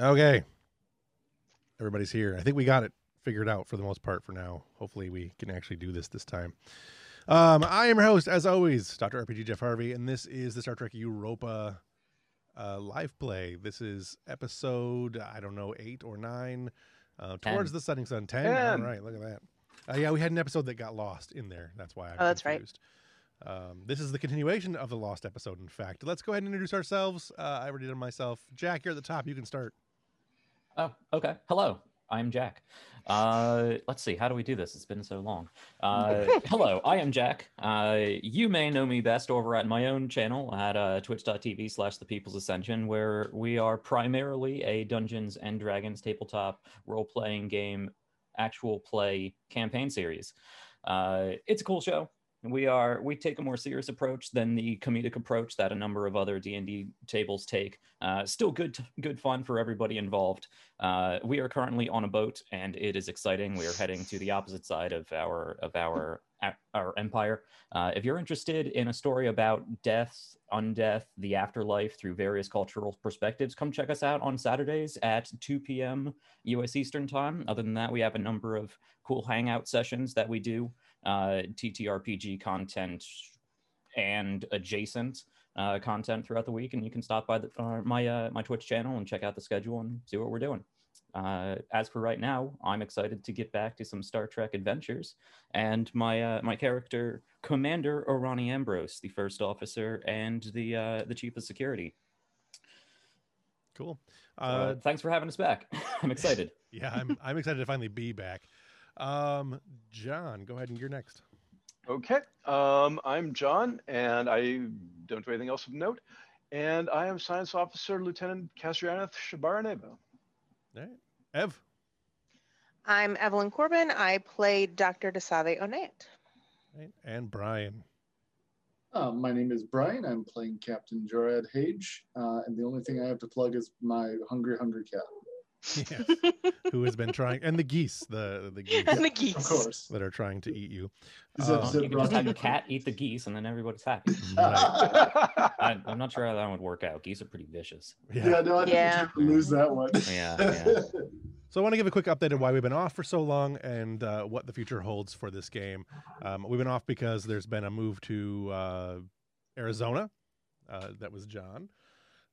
Okay. Everybody's here. I think we got it figured out for the most part for now. Hopefully, we can actually do this this time. Um, I am your host, as always, Dr. RPG Jeff Harvey, and this is the Star Trek Europa uh, live play. This is episode, I don't know, eight or nine, uh, towards the setting sun. Ten. Ten. All right, look at that. Uh, yeah, we had an episode that got lost in there. That's why I'm Oh, that's right. confused. Um, this is the continuation of the lost episode. In fact, let's go ahead and introduce ourselves. Uh, I already did myself. Jack, you're at the top. You can start. Oh, okay. Hello, I'm Jack. Uh, let's see, how do we do this? It's been so long. Uh, hello, I am Jack. Uh, you may know me best over at my own channel at uh, twitch.tv slash the people's ascension, where we are primarily a Dungeons and Dragons tabletop role playing game, actual play campaign series. Uh, it's a cool show. We are we take a more serious approach than the comedic approach that a number of other D and D tables take. Uh, still good good fun for everybody involved. Uh, we are currently on a boat, and it is exciting. We are heading to the opposite side of our of our our empire. Uh, if you're interested in a story about death, undeath, the afterlife through various cultural perspectives, come check us out on Saturdays at 2 p.m. U.S. Eastern Time. Other than that, we have a number of cool hangout sessions that we do, uh, TTRPG content and adjacent uh, content throughout the week, and you can stop by the, uh, my uh, my Twitch channel and check out the schedule and see what we're doing. Uh, as for right now, I'm excited to get back to some Star Trek adventures, and my uh, my character Commander Orani Ambrose, the first officer and the uh, the chief of security. Cool. Uh, Uh, thanks for having us back. I'm excited. yeah, I'm I'm excited to finally be back. Um, John, go ahead and you're next. Okay. Um, I'm John, and I don't do anything else of note. And I am Science Officer Lieutenant Castrianath Shabaraneva. All right. Ev. I'm Evelyn Corbin. I played Dr. Desave Onet. Right. And Brian. Uh, my name is Brian. I'm playing Captain Jorad Hage, uh, and the only thing I have to plug is my hungry, hungry cat. Yes. Who has been trying and the geese, the the geese and the geese. Of course. that are trying to eat you. Is that, is you can just have your cat eat the geese, and then everybody's happy. Right. I, I'm not sure how that would work out. Geese are pretty vicious. Yeah. Yeah, no, I think Yeah. you lose that one. Yeah, yeah. So I want to give a quick update on why we've been off for so long and uh, what the future holds for this game. Um, we've been off because there's been a move to uh, Arizona. Uh, that was John.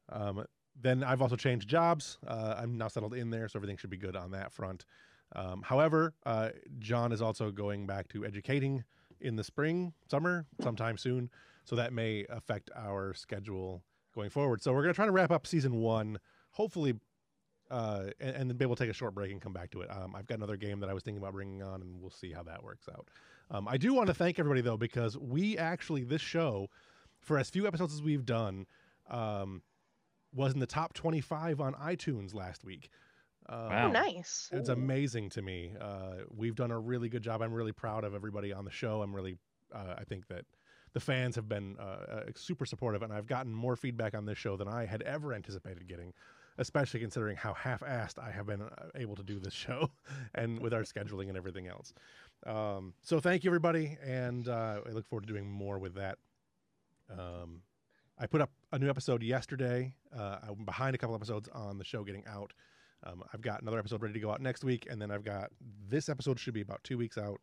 Um, then I've also changed jobs. Uh, I'm now settled in there, so everything should be good on that front. Um, however, uh, John is also going back to educating in the spring, summer, sometime soon. So that may affect our schedule going forward. So we're going to try to wrap up season one, hopefully uh, and, and then be able to take a short break and come back to it. Um, I've got another game that I was thinking about bringing on, and we'll see how that works out. Um, I do want to thank everybody though, because we actually this show, for as few episodes as we've done, um, was in the top twenty-five on iTunes last week. Uh, Wow. Oh, nice. It's amazing to me. Uh, we've done a really good job. I'm really proud of everybody on the show. I'm really, uh, I think that the fans have been uh, uh, super supportive, and I've gotten more feedback on this show than I had ever anticipated getting, especially considering how half-assed I have been uh, able to do this show, and with our scheduling and everything else. Um, so thank you, everybody, and uh, I look forward to doing more with that. Um, I put up a new episode yesterday. Uh, I'm behind a couple episodes on the show getting out. Um, I've got another episode ready to go out next week, and then I've got this episode should be about two weeks out.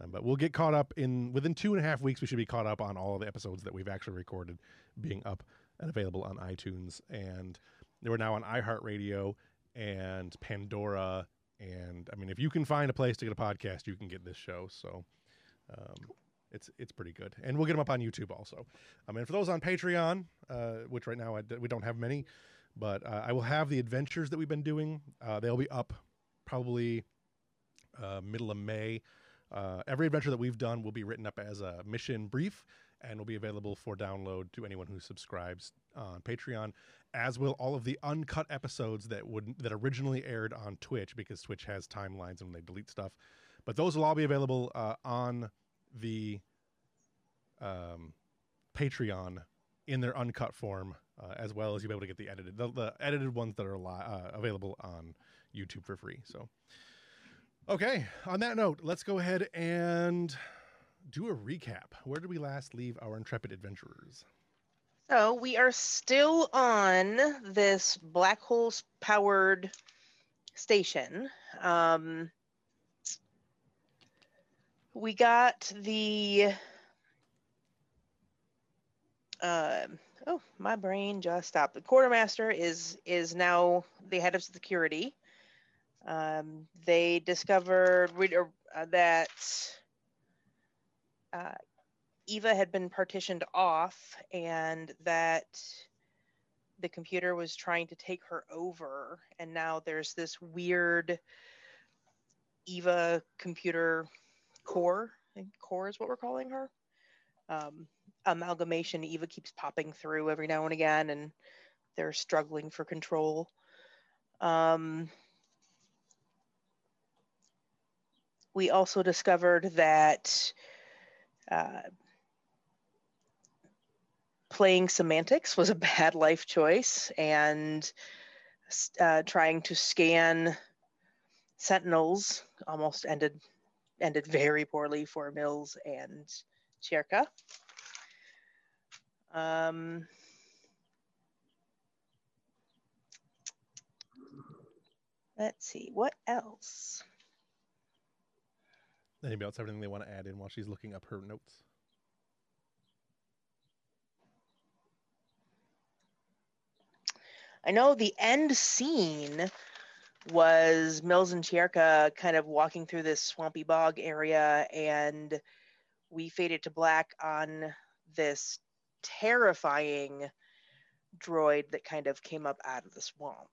Um, but we'll get caught up in within two and a half weeks. We should be caught up on all of the episodes that we've actually recorded, being up and available on iTunes, and we're now on iHeartRadio and Pandora. And I mean, if you can find a place to get a podcast, you can get this show. So um, it's it's pretty good, and we'll get them up on YouTube also. I mean, for those on Patreon, uh, which right now I, we don't have many, but uh, I will have the adventures that we've been doing. Uh, they'll be up probably uh, middle of May. Uh, every adventure that we've done will be written up as a mission brief and will be available for download to anyone who subscribes on Patreon, as will all of the uncut episodes that would that originally aired on Twitch because Twitch has timelines and they delete stuff. But those will all be available uh, on the um, Patreon in their uncut form, uh, as well as you'll be able to get the edited the, the edited ones that are li- uh, available on YouTube for free. So, okay. On that note, let's go ahead and do a recap. Where did we last leave our intrepid adventurers? So we are still on this black hole powered station. Um, we got the. Uh, oh, my brain just stopped. The quartermaster is is now the head of security. Um, they discovered re- uh, that uh, Eva had been partitioned off and that the computer was trying to take her over. And now there's this weird Eva computer core. I think core is what we're calling her. Um, amalgamation Eva keeps popping through every now and again, and they're struggling for control. Um, we also discovered that uh, playing semantics was a bad life choice, and uh, trying to scan sentinels almost ended ended very poorly for Mills and Cherka. Um, let's see, what else? Anybody else have anything they want to add in while she's looking up her notes? I know the end scene was Mills and Chierka kind of walking through this swampy bog area, and we faded to black on this terrifying droid that kind of came up out of the swamp.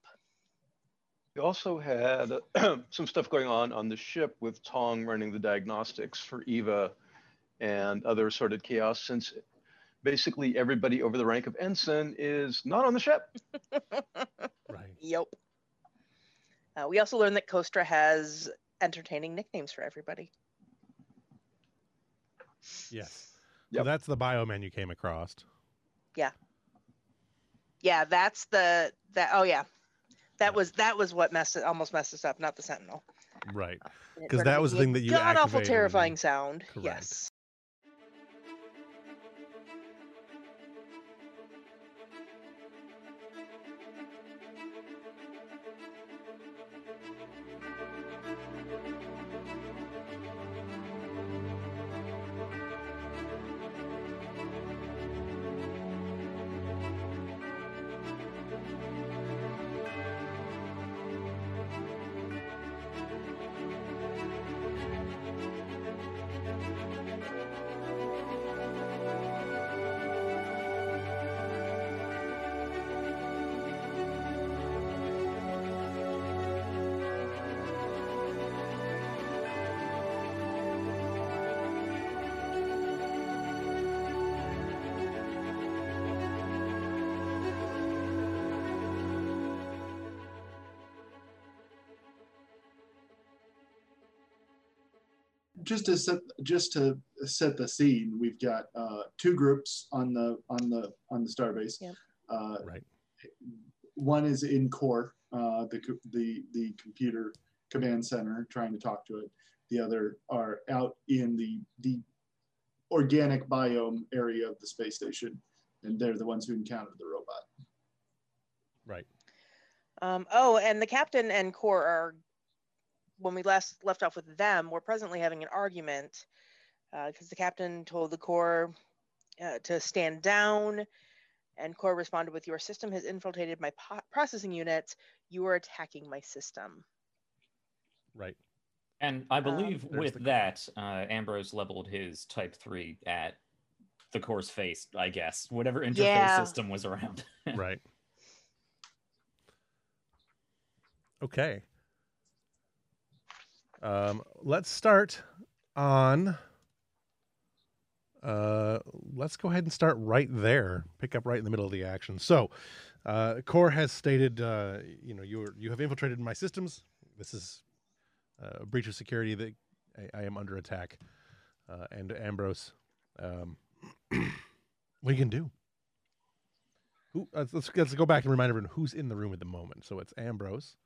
We also had some stuff going on on the ship with Tong running the diagnostics for Eva and other assorted chaos since basically everybody over the rank of ensign is not on the ship. Right. Yep. Uh, we also learned that Kostra has entertaining nicknames for everybody. Yes. Yep. So that's the bioman you came across. Yeah, Yeah, that's the that. Oh yeah, that was that was what messed it almost messed us up, not the Sentinel. Right. And it 'Cause started that was the thing that you god awful terrifying sound. Correct. Yes. Just to set just to set the scene, we've got uh, two groups on the on the on the starbase. Yep. Uh, Right. one is in core, uh, the the the computer command center, trying to talk to it. The other are out in the the organic biome area of the space station, and they're the ones who encountered the robot. Right. Um, oh, and the captain and core are, when we last left off with them, we're presently having an argument because the captain told the core uh, to stand down, and core responded with, "Your system has infiltrated my po- processing units. You are attacking my system." Right. And I Um, believe There's with that, uh, Ambrose leveled his Type 3 at the core's face, I guess. Whatever interface Yeah. system was around. Right. Okay. Um, let's start on. Uh, let's go ahead and start right there. Pick up right in the middle of the action. So, uh, Core has stated, uh, you know, you you have infiltrated my systems. This is uh, a breach of security that I, I am under attack. Uh, and Ambrose, um, what you can do? Who, uh, let's let's go back and remind everyone who's in the room at the moment. So it's Ambrose.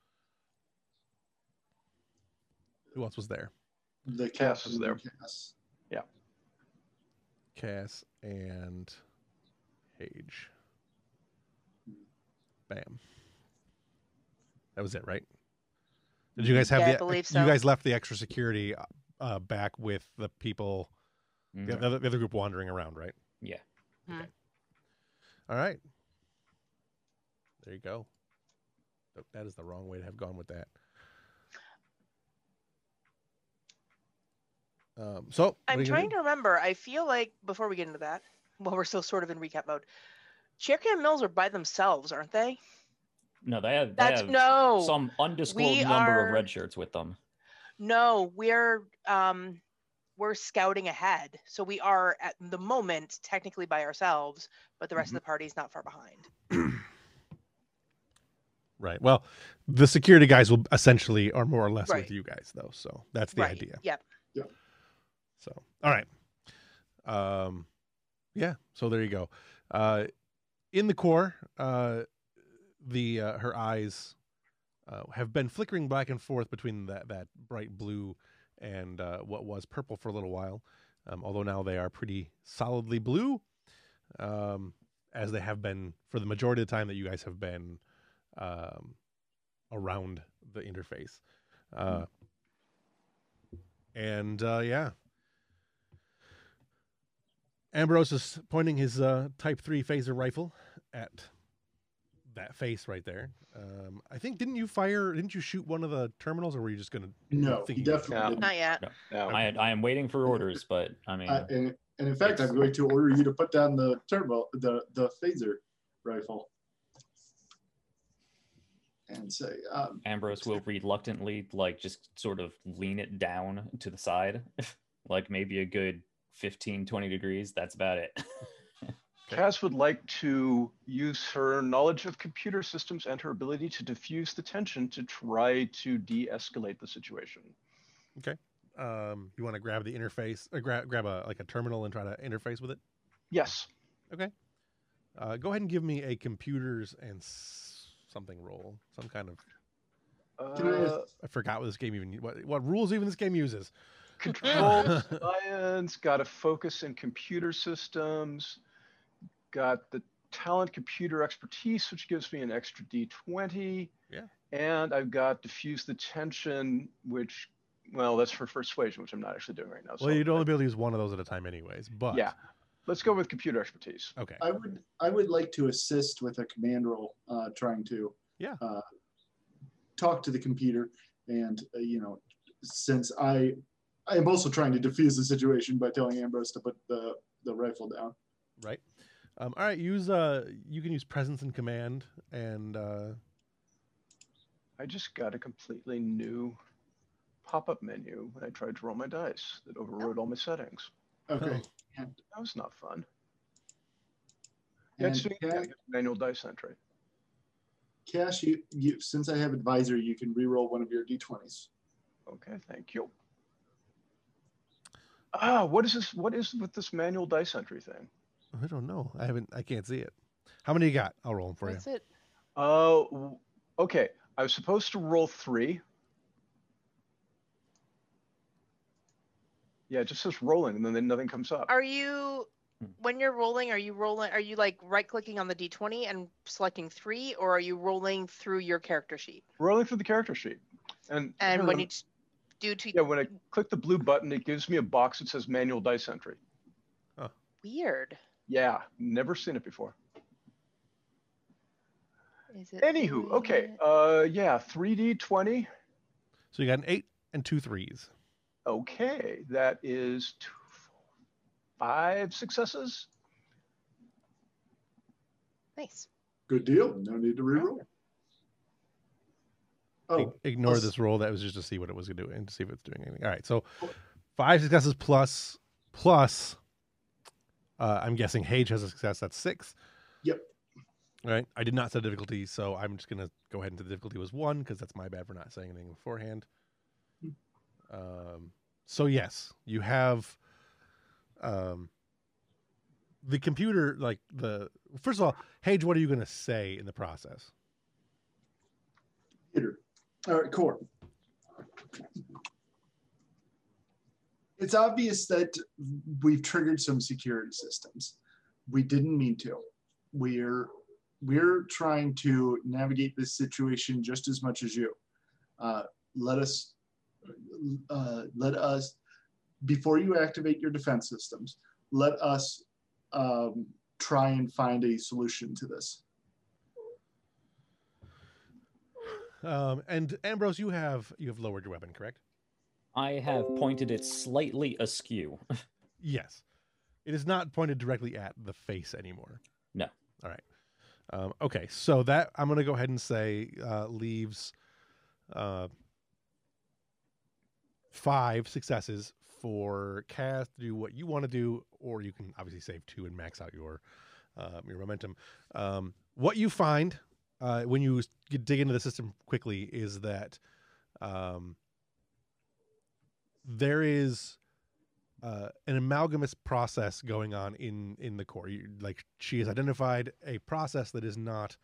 Who else was there? The Cass was there. and Cass. Cass and Hage. Bam. That was it, right? Did you guys have Yeah, I the? believe You guys left the extra security uh, back with the people, Mhm. the, other, the other group wandering around, right? Yeah. Okay. All right. There you go. That is the wrong way to have gone with that. Um, so I'm are you gonna trying to remember. I feel like before we get into that, while we're still sort of in recap mode, Cherokee and Mills are by themselves, aren't they? No, they have, they That's have no, some undisclosed we number of are- red shirts with them. no. We're um, we're scouting ahead, so we are at the moment technically by ourselves, but the rest Mm-hmm. of the party is not far behind. Right. Well, the security guys will essentially are more or less Right. with you guys though. So that's the right. idea. Yep. So, all right. Um, yeah. So there you go. Uh, in the core, uh, the uh, her eyes uh, have been flickering back and forth between that that bright blue and uh, what was purple for a little while. Um, although now they are pretty solidly blue, um, as they have been for the majority of the time that you guys have been um, around the interface. Uh, and uh, yeah, Ambrose is pointing his uh, Type Three phaser rifle at that face right there. Um, I think didn't you fire? Didn't you shoot one of the terminals, or were you just gonna? No, think he you did? definitely Yeah. didn't. Not yet. Now, I, I am waiting for orders, but I mean, Uh, and, and in fact, I'm going to order you to put down the turbo, the the phaser rifle, and say, um, Ambrose will reluctantly, like, just sort of lean it down to the side, like maybe a good 15, 20 degrees. That's about it. Cass would like to use her knowledge of computer systems and her ability to diffuse the tension to try to de-escalate the situation. Okay. Um, you want to grab the interface, or grab grab a like a terminal and try to interface with it. Yes. Okay. Uh, go ahead and give me a computers and s- something roll, some kind of. I Uh, I forgot what this game even what what rules even this game uses. Control science, got a focus in computer systems, got the talent computer expertise, which gives me an extra D20. Yeah. And I've got diffuse the tension, which, well, that's for persuasion, which I'm not actually doing right now. Well, so you'd only be able to use one of those at a time, anyways. But Yeah. Let's go with computer expertise. okay. I would I would like to assist with a command roll, uh, trying to Yeah. uh, talk to the computer, and uh, you know, since I I am also trying to defuse the situation by telling Ambrose to put the the rifle down. Right. Um, all right. Use uh, you can use presence and command, and uh, I just got a completely new pop-up menu when I tried to roll my dice that overrode all my settings. Okay. Oh. And, That was not fun. Yeah, and just doing Cass, manual dice entry. Cass you, you since I have advisor, you can re-roll one of your d20s. Okay, thank you. Ah, what is this? What is with this manual dice entry thing? I don't know. I haven't. I can't see it. How many you got? I'll roll them for That's you. That's it. Oh, w- okay. I was supposed to roll three. Yeah, it just says rolling, and then nothing comes up. Are you when you're rolling? Are you rolling? Are you like right clicking on the d20 and selecting three, or are you rolling through your character sheet? Rolling through the character sheet, and And here, when lem- you t- do to yeah, when I click the blue button, it gives me a box that says manual dice entry. weird. Yeah, never seen it before. Is it? Anywho, okay, uh, yeah, 3D 20. So you got an eight and two threes. Okay, that is two, four, five successes. Nice. Good deal. No need to re-roll. Oh, Ignore plus- this roll. That was just to see what it was going to do and to see if it's doing anything. All right. So five successes plus plus. Uh, I'm guessing Hage has a success. That's six. Yep. All right. I did not set a difficulty, so I'm just gonna go ahead and say the difficulty was one because that's my bad for not saying anything beforehand. Um, so yes, you have um, the computer. Like the first of all, Hage, what are you gonna say in the process? hitter. All right, core. It's obvious that we've triggered some security systems. We didn't mean to. We're we're trying to navigate this situation just as much as you. Uh, let us, uh, let us, before you activate your defense systems, let us um, try and find a solution to this. Um, and Ambrose, you have you have lowered your weapon, correct? I have pointed it slightly askew. Yes. It is not pointed directly at the face anymore. No. All right. Um, okay, so that I'm going to go ahead and say uh, leaves uh, five successes for Cass to do what you want to do, or you can obviously save two and max out your uh, your momentum. Um, what you find uh, when you dig into the system quickly is that um, there is uh, an amalgamous process going on in in the core. You, like she has identified a process that is not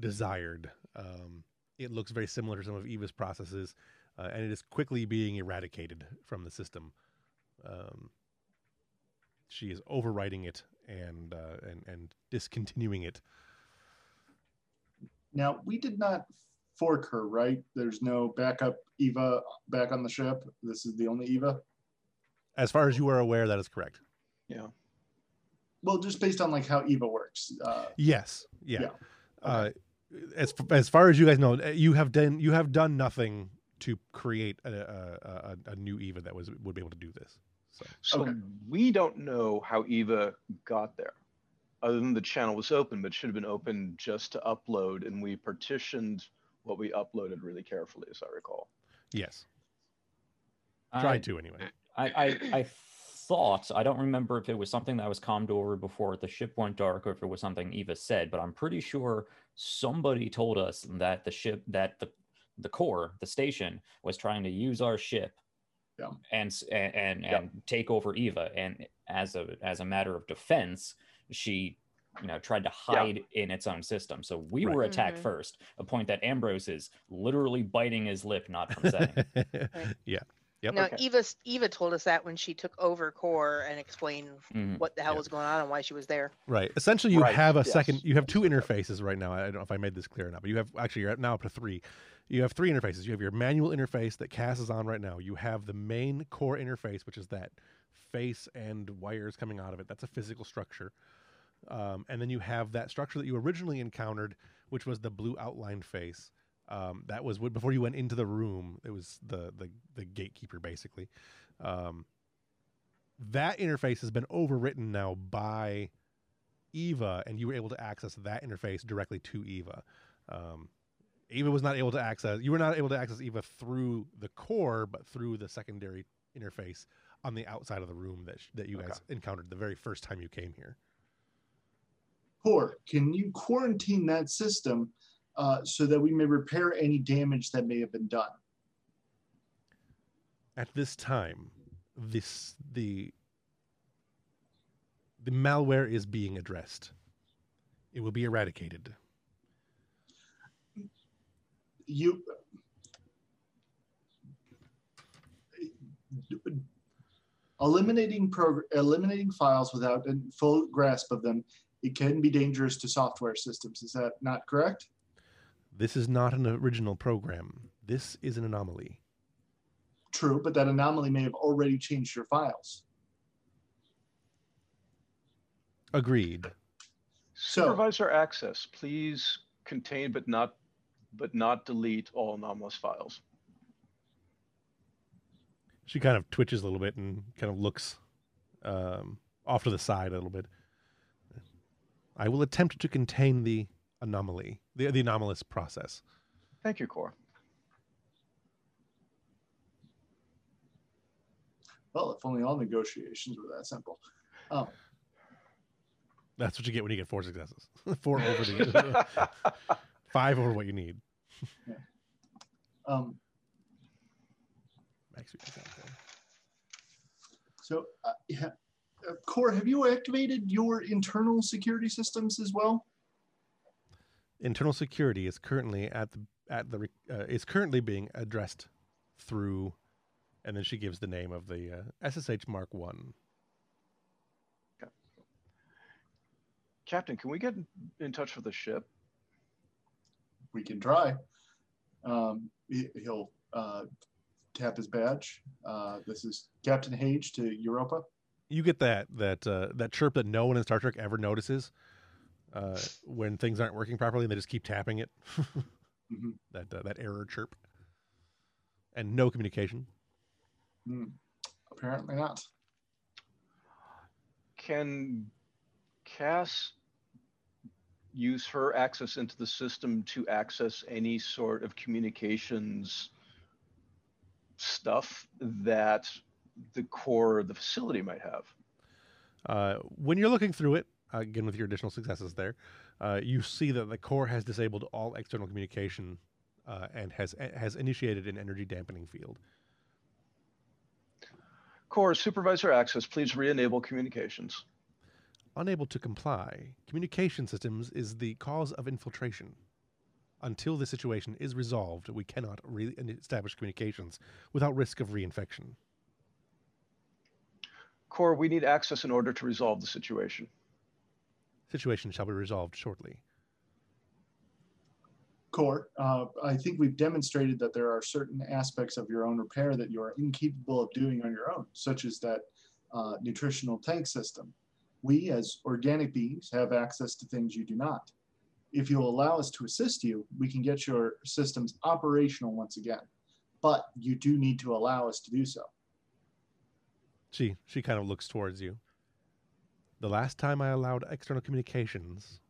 desired. Um, it looks very similar to some of Eva's processes, uh, and it is quickly being eradicated from the system. Um, she is overwriting it and uh, and and discontinuing it. Now, we did not fork her, right? There's no backup Eva back on the ship. This is the only Eva. As far as you are aware, that is correct. Yeah. Well, just based on like how Eva works. Uh, Yes. Yeah. Yeah. Uh, as as far as you guys know, uh, you have done you have done nothing to create a, a, a, a new Eva that was would be able to do this. So So Okay. we don't know how Eva got there, other than the channel was open, but should have been open just to upload, and we partitioned what we uploaded really carefully, as I recall. yes, I- tried to anyway. I, I, I thought I don't remember if it was something that was calmed over before the ship went dark or if it was something Eva said, but I'm pretty sure somebody told us that the ship that the the core, the station, was trying to use our ship Yeah. and and and, Yeah. and take over Eva. And as a as a matter of defense, she you know tried to Yeah. hide in its own system. So we Right. were attacked Mhm. first, a point that Ambrose is literally biting his lip not from saying. yeah. Yep. No, Okay. Eva Eva told us that when she took over core and explained Mhm. what the hell Yeah. was going on and why she was there. Right. Essentially, you Right, have a yes. second. You have two interfaces right now. I don't know if I made this clear or not, but you have actually you're now up to three. You have three interfaces. You have your manual interface that Cass is on right now. You have the main core interface, which is that face and wires coming out of it. That's a physical structure. Um, and then you have that structure that you originally encountered, which was the blue outlined face. Um, that was what, before you went into the room. It was the the, the gatekeeper basically. Um, that interface has been overwritten now by Eva, and you were able to access that interface directly to Eva. Um, Eva was not able to access. You were not able to access Eva through the core, but through the secondary interface on the outside of the room that sh- that you guys encountered the very first time you came here. Core, can you quarantine that system uh, so that we may repair any damage that may have been done? At this time, this the the malware is being addressed. It will be eradicated. You eliminating prog- eliminating files without a full grasp of them it can be dangerous to software systems is that not correct This is not an original program. This is an anomaly. true but that anomaly may have already changed your files Agreed. So- Supervisor access, please contain but not but not delete all anomalous files. She kind of twitches a little bit and kind of looks um, off to the side a little bit. I will attempt to contain the anomaly, the, the anomalous process. Thank you, Core. well if only all negotiations were that simple um, That's what you get when you get four successes. four over the five over what you need. um, Max, you can count there. so uh, yeah. Uh, core have you activated your internal security systems as well Internal security is currently at the at the uh, is currently being addressed through, and then she gives the name of the uh, SSH Mark One. Captain, can we get in touch with the ship? We can try. Um, he, will uh, tap his badge. Uh, this is Captain Hage to Europa. You get that that uh, that chirp that no one in Star Trek ever notices uh, when things aren't working properly, and they just keep tapping it. mm-hmm. That uh, that error chirp, and no communication. Mm. Apparently not. Can Cass use her access into the system to access any sort of communications stuff that the core of the facility might have. Uh, when you're looking through it, again with your additional successes there, uh, you see that the core has disabled all external communication uh, and has has initiated an energy dampening field. Core supervisor access, please re-enable communications unable to comply, communication systems is the cause of infiltration. Until the situation is resolved, we cannot re- establish communications without risk of reinfection. Core, we need access in order to resolve the situation. Situation shall be resolved shortly. Core, uh, I think we've demonstrated that there are certain aspects of your own repair that you are incapable of doing on your own, such as that uh, nutritional tank system we as organic beings have access to things you do not. If you'll allow us to assist you, we can get your systems operational once again. But you do need to allow us to do so. She she kind of looks towards you. The last time I allowed external communications,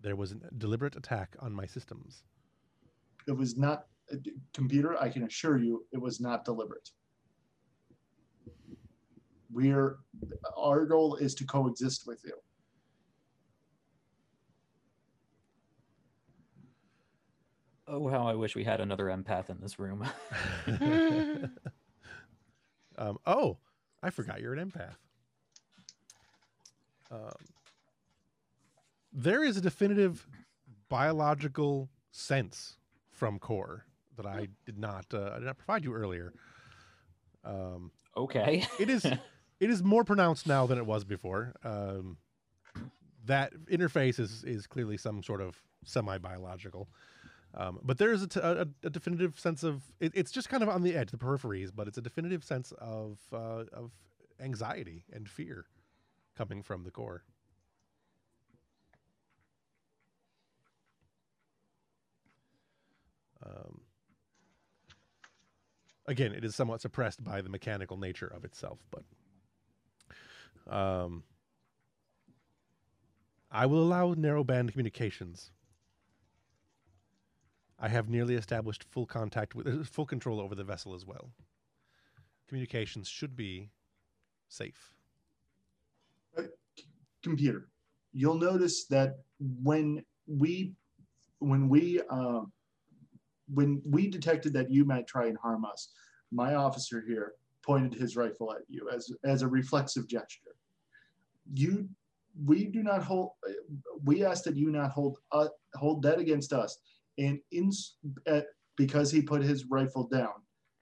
there was a deliberate attack on my systems. It was not computer, I can assure you it was not deliberate we're our goal is to coexist with you oh how i wish we had another empath in this room um, oh i forgot you're an empath um, there is a definitive biological sense from core that i did not uh, i did not provide you earlier um, okay it is it is more pronounced now than it was before. Um, that interface is is clearly some sort of semi biological. Um, but there is a, t- a, a definitive sense of it, it's just kind of on the edge, the peripheries, but it's a definitive sense of uh, of anxiety and fear coming from the core. Um, again, it is somewhat suppressed by the mechanical nature of itself, but um, I will allow narrowband communications. I have nearly established full contact with uh, full control over the vessel as well. Communications should be safe. Uh, computer, you'll notice that when we when we uh, when we detected that you might try and harm us, my officer here pointed his rifle at you as as a reflexive gesture you we do not hold we ask that you not hold uh, hold that against us and in uh, because he put his rifle down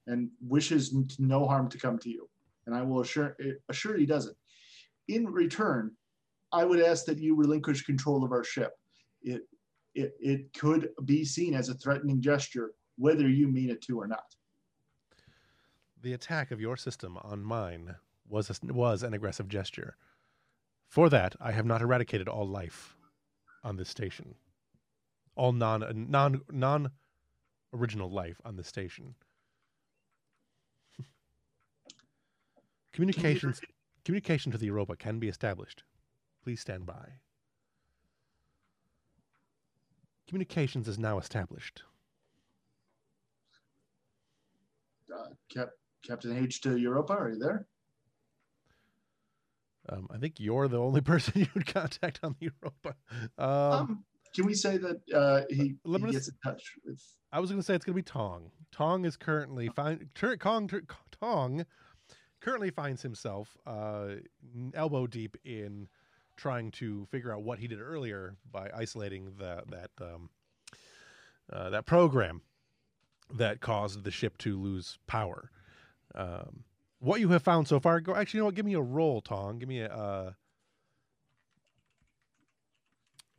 and wishes no harm to come to you. And i will assure assure he doesn't. In return i would ask that you relinquish control of our ship. It it, it could be seen as a threatening gesture whether you mean it to or not. The attack of your system on mine was a, was an aggressive gesture. For that, I have not eradicated all life on this station. All non non non original life on the station. Communications communication to the Europa can be established. Please stand by. Communications is now established. Uh, Cap- Captain H to Europa, are you there? Um, I think you're the only person you would contact on the Europa. Um, um, can we say that uh, he, he gets in touch with? I was going to say it's going to be Tong. Tong is currently find Kong Tong currently finds himself uh, elbow deep in trying to figure out what he did earlier by isolating the, that um, uh, that program that caused the ship to lose power. Um, what you have found so far. Go actually, you know what? Give me a roll, Tong. Give me a. Uh,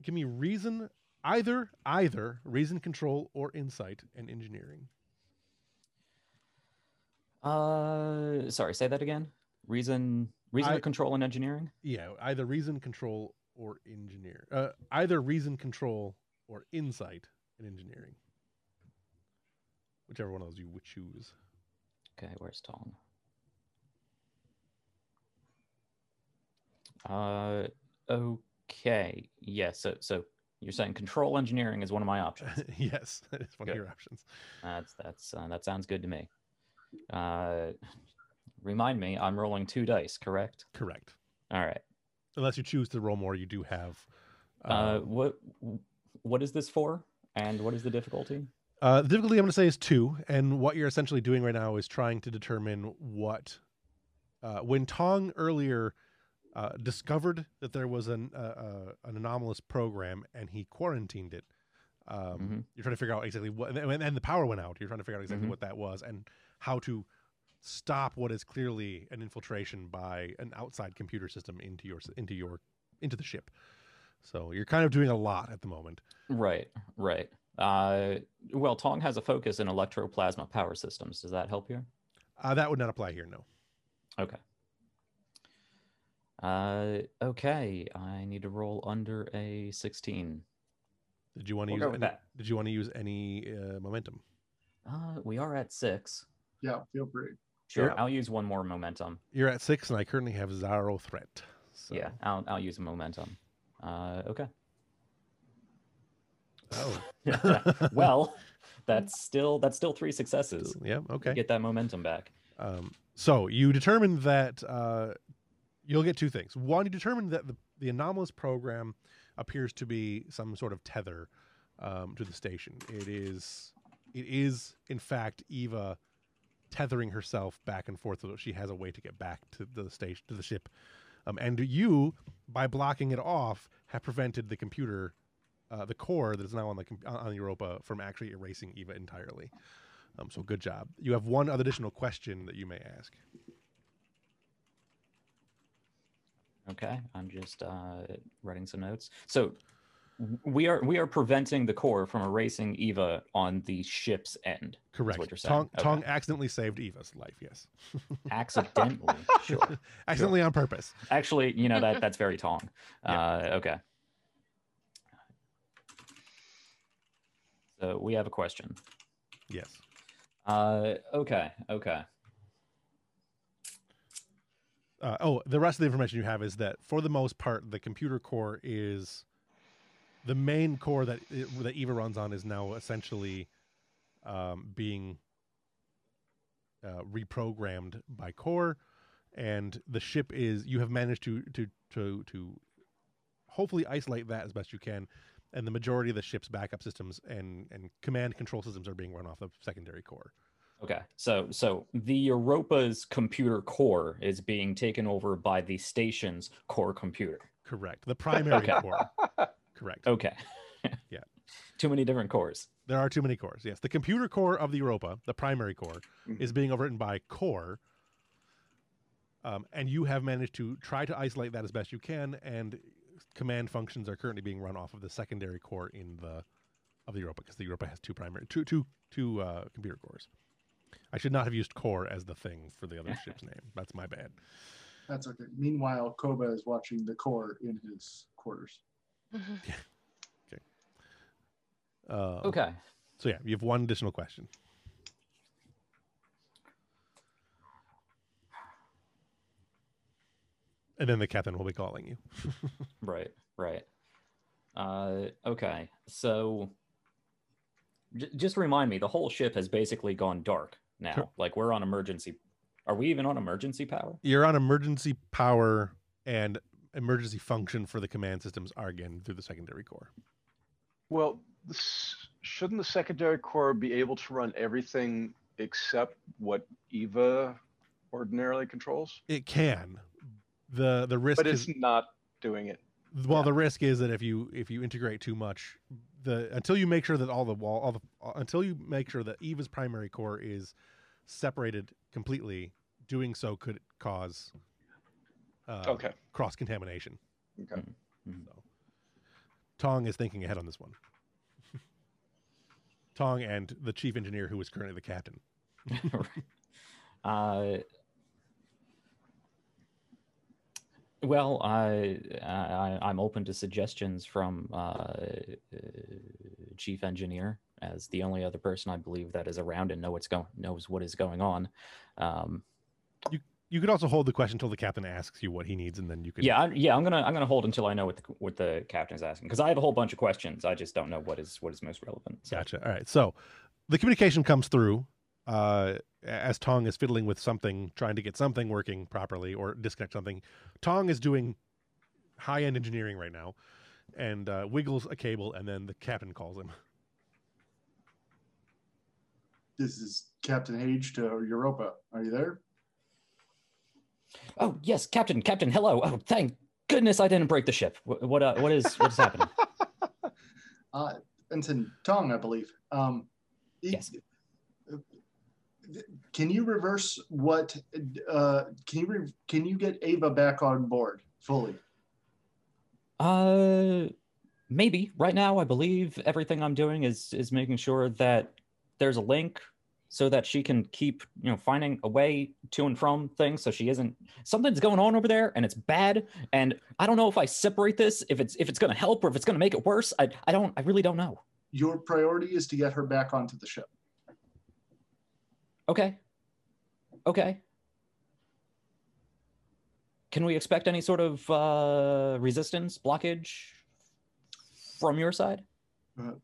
give me reason, either either reason, control, or insight and engineering. Uh, sorry, say that again. Reason, reason I- control and engineering. Yeah, either reason, control, or engineer. Uh, either reason, control, or insight and engineering. Whichever one of those you would choose. Okay, where's Tong? Uh, okay. Okay, yes. so, so you're saying control engineering is one of my options. yes, that is one Good. of your options. That's that's uh, that sounds good to me. Uh, remind me, I'm rolling two dice, correct? Correct. All right. Unless you choose to roll more, you do have. Uh, um, what what is this for? And what is the difficulty? Uh, the difficulty I'm going to say is two, and what you're essentially doing right now is trying to determine what. Uh, when Tong earlier uh, discovered that there was an uh, uh, an anomalous program and he quarantined it, um, Mhm. you're trying to figure out exactly what, and, then- and the power went out. You're trying to figure out exactly Mhm. what that was and how to stop what is clearly an infiltration by an outside computer system into your into your into the ship. So you're kind of doing a lot at the moment. Right, right. Uh, well, Tong has a focus in electroplasma power systems. Does that help here? Uh, that would not apply here. No. Okay. Uh, okay. I need to roll under a 16. Did you want to We'll use with any, that. Did you want to use any uh, momentum? Uh, we are at six. Yeah, feel free. Sure, Yeah. I'll use one more momentum. You're at six, and I currently have zero threat. So. Yeah, I'll I'll use a momentum. Uh, okay. Oh. well, that's still that's still three successes. yeah. Okay. Get that momentum back. Um, so you determined that uh, you'll get two things. One, you determine that the, the anomalous program appears to be some sort of tether um, to the station. It is, it is in fact Eva tethering herself back and forth so that she has a way to get back to the station to the ship. Um, and you, by blocking it off, have prevented the computer, uh, the core that is now on the on Europa, from actually erasing Eva entirely. Um, so good job. You have one other additional question that you may ask. Okay, I'm just uh, writing some notes. So we are we are preventing the core from erasing Eva on the ship's end. Correct. what you're Tong, saying. Tong Okay. accidentally saved Eva's life. Yes, Accidentally, sure. accidentally on purpose. Actually, you know that that's very Tong. Yeah. Uh, okay. So we have a question. Yes. Uh, okay, okay. Uh, oh, the rest of the information you have is that for the most part, the computer core is the main core that that Eva runs on is now essentially um, being uh, reprogrammed by core, and the ship is you have managed to to to to hopefully isolate that as best you can, and the majority of the ship's backup systems and and command control systems are being run off the secondary core. Okay, so so the Europa's computer core is being taken over by the station's core computer. Correct. The primary Okay. core. Correct. Okay. Yeah. Too many different cores. There are too many cores. Yes, the computer core of the Europa, the primary core, Mhm. is being overwritten by core, um, and you have managed to try to isolate that as best you can. And command functions are currently being run off of the secondary core in the of the Europa because the Europa has two primary two two two uh, computer cores. I should not have used core as the thing for the other ship's name. That's my bad. That's okay. Meanwhile, Koba is watching the core in his quarters. Uh, Okay. So yeah, you have one additional question. And then the captain will be calling you. Right, right. Uh, okay, so j- just remind me, the whole ship has basically gone dark now. Cor- Like we're on emergency. Are we even on emergency power? You're on emergency power and emergency function for the command systems are again through the secondary core. Well, this, shouldn't the secondary core be able to run everything except what Eva ordinarily controls? It can. The the risk But is it's not doing it. well yeah. the risk is that if you if you integrate too much the until you make sure that all the wall all the until you make sure that Eva's primary core is separated completely, doing so could cause uh, Okay. cross contamination. Okay. So Tong is thinking ahead on this one. Tong and the chief engineer, who is currently the captain. uh, well, I, I I'm open to suggestions from uh, uh, chief engineer as the only other person I believe that is around and know what's going knows what is going on. Um, You could also hold the question until the captain asks you what he needs, and then you could. yeah, I, yeah, I'm gonna I'm gonna hold until I know what the what the captain's asking because I have a whole bunch of questions. I just don't know what is what is most relevant. So. Gotcha. All right. So the communication comes through uh, as Tong is fiddling with something, trying to get something working properly or disconnect something. Tong is doing high end engineering right now and uh, wiggles a cable, and then the captain calls him. This is Captain Hage to Europa. Are you there? Oh yes, Captain, Captain, hello. Oh, thank goodness I didn't break the ship. What what, uh, what is what is happening? Uh, Ensign Tong, I believe. Um, Yes. Can you reverse what? Uh, can you re- can you get Ava back on board fully? Uh, maybe right now I believe everything I'm doing is is making sure that there's a link so that she can keep you know finding a way to and from things so she isn't something's going on over there and it's bad and I don't know if I separate this if it's if it's going to help or if it's going to make it worse. I I don't I really don't know. Your priority is to get her back onto the ship. Okay. Okay. Can we expect any sort of uh, resistance, blockage from your side? Ex-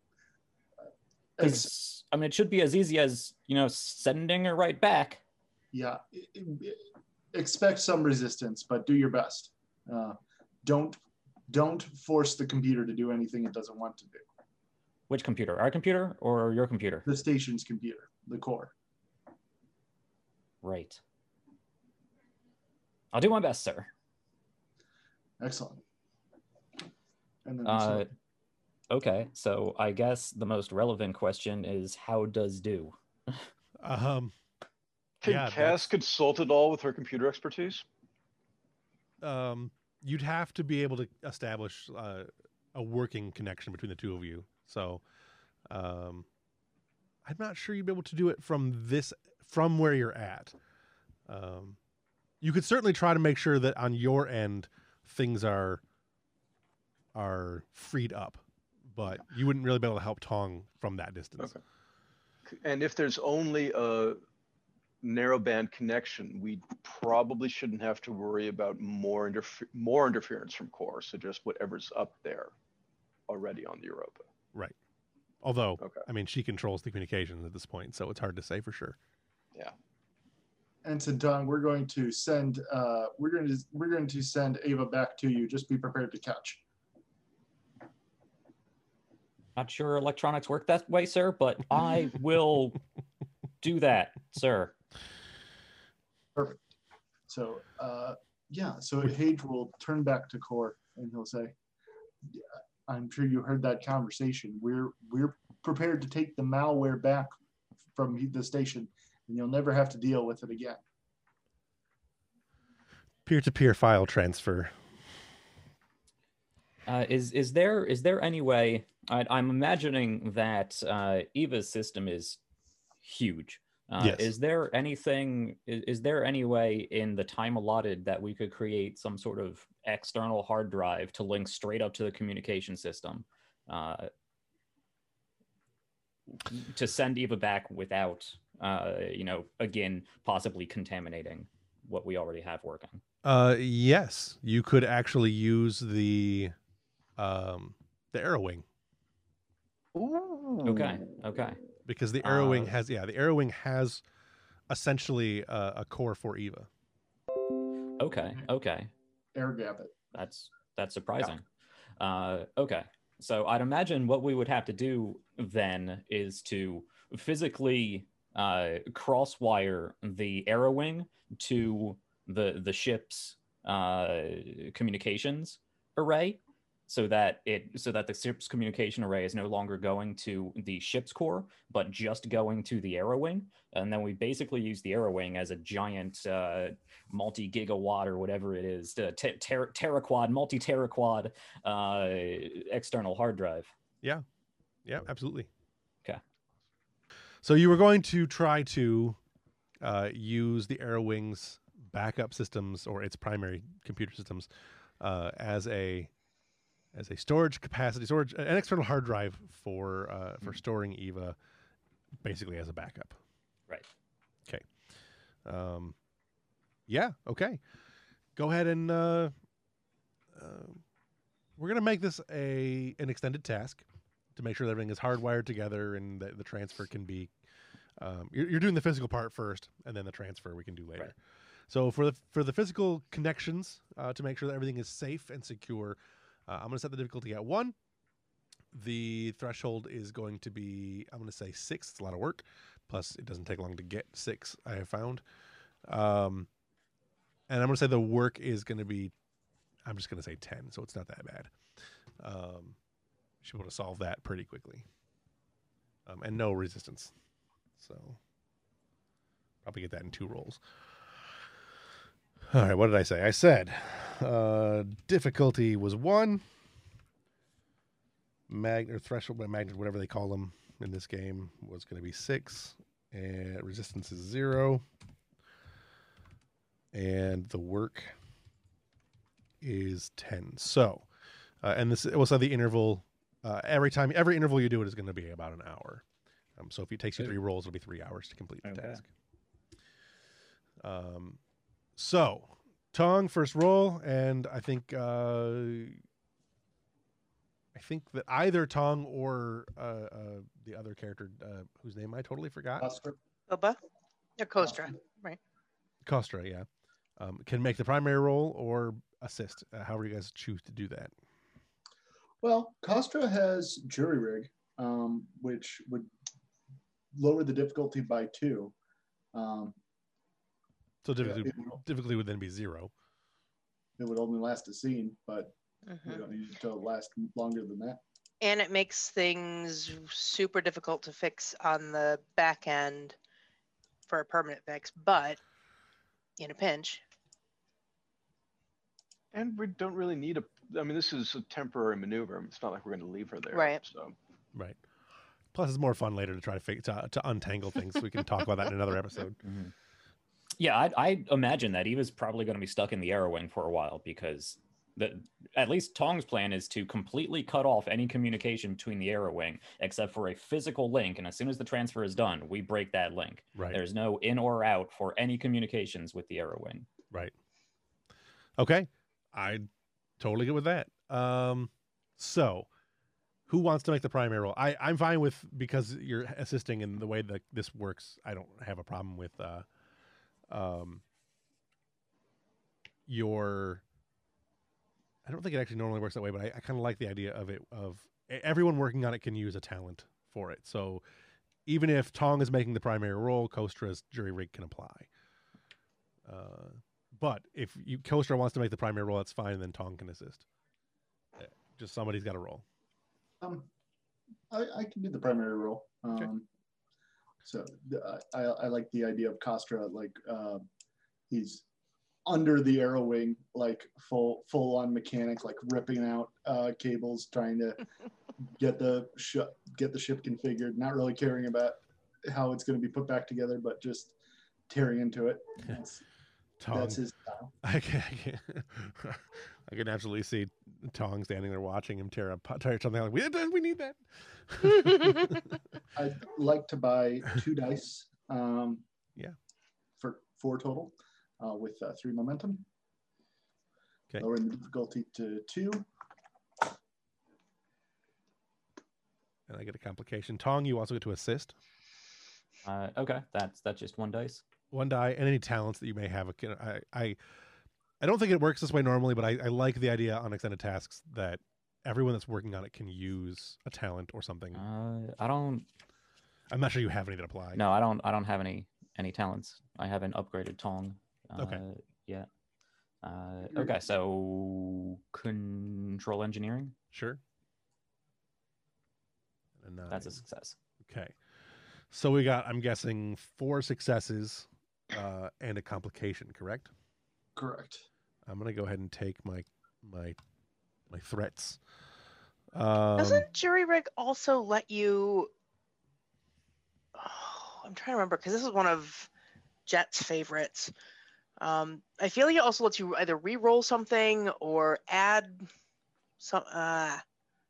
Because I mean, it should be as easy as you know sending her right back. yeah, expect some resistance, but do your best. Uh, don't don't force the computer to do anything it doesn't want to do. Which computer? Our computer or your computer? The station's computer, the core. Right. I'll do my best, sir. Excellent. And then Uh, okay, so I guess the most relevant question is how does do? Um, Can Yeah, Cass that's- consult at all with her computer expertise? um, you'd have to be able to establish uh, a working connection between the two of you. So, um, I'm not sure you'd be able to do it from this from where you're at. Um, you could certainly try to make sure that on your end things are are freed up, but you wouldn't really be able to help Tong from that distance. Okay. And if there's only a narrowband connection, we probably shouldn't have to worry about more interfe- more interference from core. So just whatever's up there already on the Europa. Right. Although, Okay. I mean, she controls the communications at this point, so it's hard to say for sure. Yeah. And so, Tong, we're going to send uh, we're going to we're going to send Ava back to you. Just be prepared to catch. Not sure electronics work that way, sir, but I will do that, sir. Perfect. So uh, yeah, so Hage will turn back to core and he'll say, "Yeah, "I'm sure you heard that conversation. We're we're prepared to take the malware back from the station, and you'll never have to deal with it again." Peer to peer file transfer. Uh, is is there is there any way? I, I'm imagining that uh, Eva's system is huge. Uh, Yes. Is there anything? Is, is there any way in the time allotted that we could create some sort of external hard drive to link straight up to the communication system, uh, to send Eva back without, uh, you know, again possibly contaminating what we already have working? Uh, yes, you could actually use the um, the arrow wing Ooh. Okay. Okay. because the arrow wing Uh, has yeah the arrow wing has essentially a, a core for Eva. Okay. Okay. Air gap it. That's that's surprising. Uh, okay, so I'd imagine what we would have to do then is to physically uh, cross-wire the arrow wing to the the ship's uh, communications array, so that it so that the ship's communication array is no longer going to the ship's core, but just going to the arrow wing. And then we basically use the arrow wing as a giant uh, multi gigawatt or whatever it is, uh, te- ter- teraquad, multi teraquad uh, external hard drive. Yeah, yeah, absolutely. Okay. So you were going to try to uh, use the Arrow Wings backup systems or its primary computer systems uh, as a as a storage capacity, storage, an external hard drive for uh, for storing Eva, basically as a backup. Right. Okay. Um, yeah. Okay. Go ahead and uh, uh, we're gonna make this a an extended task to make sure that everything is hardwired together and that the transfer can be. Um, you're, you're doing the physical part first, and then the transfer we can do later. Right. So for the for the physical connections, uh, to make sure that everything is safe and secure, I'm going to set the difficulty at one. The threshold is going to be I'm going to say six. It's a lot of work. Plus, it doesn't take long to get six. I have found. Um, and I'm going to say the work is going to be. I'm just going to say ten, so it's not that bad. Um, should be able to solve that pretty quickly. Um, and no resistance. So probably get that in two rolls. All right, what did I say? I said uh, difficulty was one. Mag or threshold, by magnet, whatever they call them in this game, was going to be six, and resistance is zero, and the work is ten. So, uh, and this was the interval. Uh, every time, every interval you do it is going to be about an hour. Um, so if it takes you three rolls, it'll be three hours to complete the Okay. task. Um, so Tong first roll, and I think uh, I think that either Tong or uh, uh, the other character uh, whose name I totally forgot, Oscar? Boba or Kostra. Kostra, yeah, um, can make the primary roll or assist, uh, however you guys choose to do that. Well, Kostra has jury rig, um, which would lower the difficulty by two. Um, So yeah, difficulty, it, would, difficulty would then be zero. it would only last a scene, but Mhm. we don't need it to last longer than that. And it makes things super difficult to fix on the back end for a permanent fix, but in a pinch. And we don't really need a. I mean, this is a temporary maneuver. It's not like we're going to leave her there. Right. So Right. Plus, it's more fun later to try to fig- to, to untangle things. we can talk about that in another episode. Mhm. Yeah, I, I imagine that Eva's probably going to be stuck in the arrow wing for a while because the at least Tong's plan is to completely cut off any communication between the arrow wing except for a physical link. And as soon as the transfer is done, we break that link. Right. There's no in or out for any communications with the arrow wing. Right. Okay. I totally good with that. Um, so who wants to make the primary role? I, I'm fine with because you're assisting in the way that this works. I don't have a problem with uh, um, your. I don't think it actually normally works that way, but I, I kind of like the idea of it. Of everyone working on it can use a talent for it. So even if Tong is making the primary role, Kostra's jury rig can apply. Uh, but if you Kostra wants to make the primary role, that's fine. And then Tong can assist. Uh, Just somebody's got to roll. Um, I, I can do the primary role. Okay. So the- I, I like the idea of Kostra, like uh, he's under the arrow wing, like full full on mechanic, like ripping out uh, cables, trying to get the sh- get the ship configured, not really caring about how it's going to be put back together, but just tearing into it. That's, Tong, that's his style. I can, I can, I can absolutely see Tong standing there watching him tear up tear something like we we need that. I'd like to buy two dice. Um, Yeah. For four total, uh, with uh, three momentum. Okay. Lowering the difficulty to two. and I get a complication. Tong, you also get to assist Uh, okay, that's that's just one dice. One die and any talents that you may have. I I, I don't think it works this way normally, but I, I like the idea on extended tasks that everyone that's working on it can use a talent or something. Uh, I don't. I'm not sure you have any that apply. No, I don't. I don't have any any talents. I haven't upgraded Tong. Uh, Okay. Yet. Uh, okay, so control engineering. Sure. That's a success. Okay. So we got, I'm guessing, four successes uh, and a complication, correct? Correct. I'm gonna go ahead and take my my my threats. Um, Doesn't jury rig also let you? Oh, I'm trying to remember because this is one of Jet's favorites. Um, I feel like it also lets you either re-roll something or add some. Uh,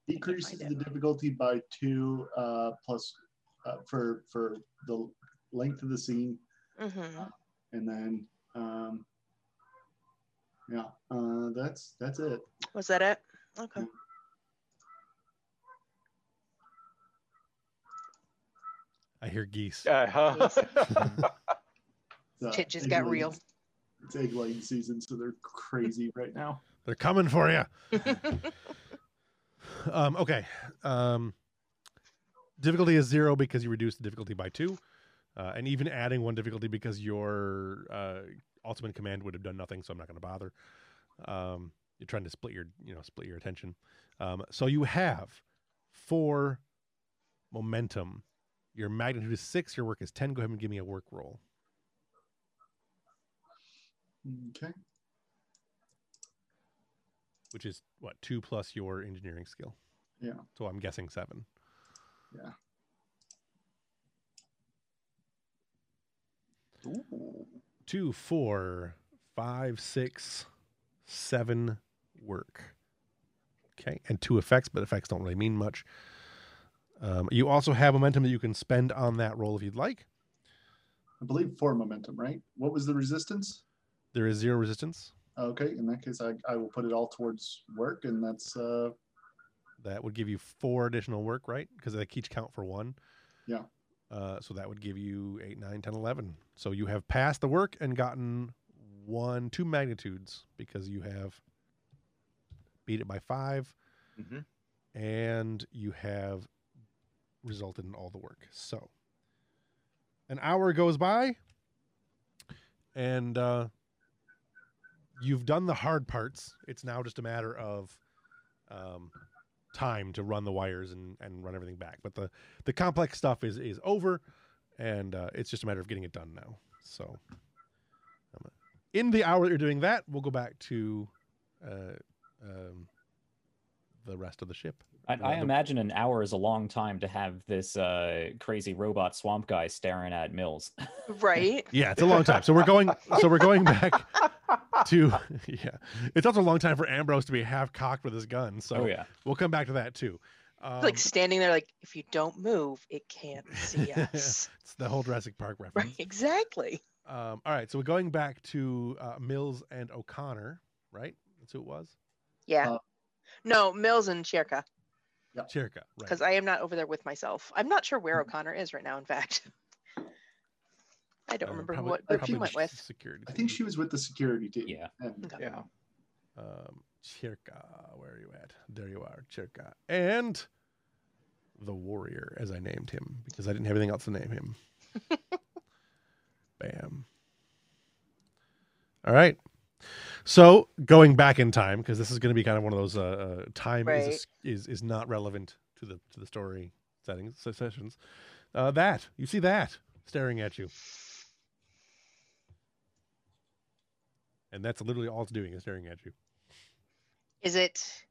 Decreases find the difficulty by two uh, plus uh, for for the length of the scene, mhm. and then um, yeah, uh, that's that's it. Was that it? Okay. I hear geese. Uh-huh. It's, Shit just egg got laying- real. It's egg laying season, so they're crazy right now. They're coming for you. Um, okay. Um, difficulty is zero because you reduce the difficulty by two, uh, and even adding one difficulty because your uh, ultimate command would have done nothing. So I'm not going to bother. Um, you're trying to split your, you know, split your attention. Um, so you have four momentum. Your magnitude is six. Your work is ten. Go ahead and give me a work roll. Okay. which is what two plus your engineering skill. Yeah. So I'm guessing seven. Yeah. Two, four, five, six, seven work. Okay, and two effects, but effects don't really mean much. Um, you also have momentum that you can spend on that roll if you'd like. I believe four momentum, right? What was the resistance? There is zero resistance. Okay, in that case, I, I will put it all towards work, and that's uh, That would give you four additional work, right? Because they each count for one. Yeah. Uh, so that would give you 8, 9, 10, 11. So you have passed the work and gotten one, two magnitudes because you have beat it by five Mhm. and you have resulted in all the work. So an hour goes by and uh, you've done the hard parts. It's now just a matter of um, time to run the wires and, and run everything back. But the, the complex stuff is, is over and uh, it's just a matter of getting it done now. So um, in the hour that you're doing that, we'll go back to uh, um, the rest of the ship. I, I the- imagine an hour is a long time to have this uh, crazy robot swamp guy staring at Mills. right. Yeah, it's a long time. So we're going. So we're going back to. Yeah, it's also a long time for Ambrose to be half cocked with his gun. So oh yeah. we'll come back to that too. Um, like standing there, like if you don't move, it can't see us. it's the whole Jurassic Park reference. right. Exactly. Um, all right, so we're going back to uh, Mills and O'Connor, right? That's who it was. Yeah. Uh, no, Mills and Chirka, Chirka, right? because I am not over there with myself. I'm not sure where Mm-hmm. O'Connor is right now. In fact, I don't Uh, remember probably- what group she went with. Security. I think she was with the security team. Yeah. And Okay. Yeah. Um, Chirka, where are you at? There you are, Chirka, and the warrior, as I named him because I didn't have anything else to name him. Bam. All right. So going back in time because this is going to be kind of one of those uh, uh, time is, a Right. s- is is not relevant to the to the story settings sessions. Uh, that you see that staring at you, and that's literally all it's doing is staring at you. Is it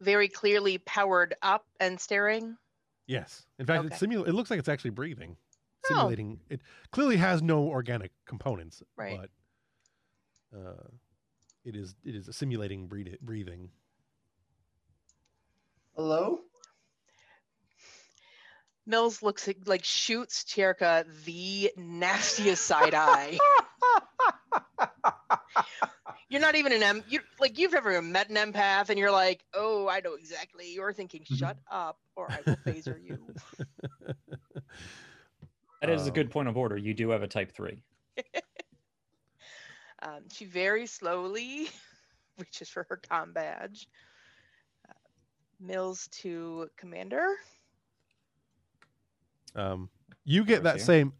very clearly powered up and staring? Yes. In fact, Okay. it simul- it looks like it's actually breathing. Oh. Simulating it clearly has no organic components, Right. but uh, it is it is simulating breathing. hello. Mills looks like, like shoots Chirka the nastiest side eye. You're not even an M. You like you've never met an empath, and you're like, oh, I know exactly. You're thinking, Mm-hmm. shut up, or I will phaser you. That is a Um, good point of order. You do have a type three. Um, she very slowly reaches for her com badge. Uh, Mills to commander. Um, you get that Proceed. same.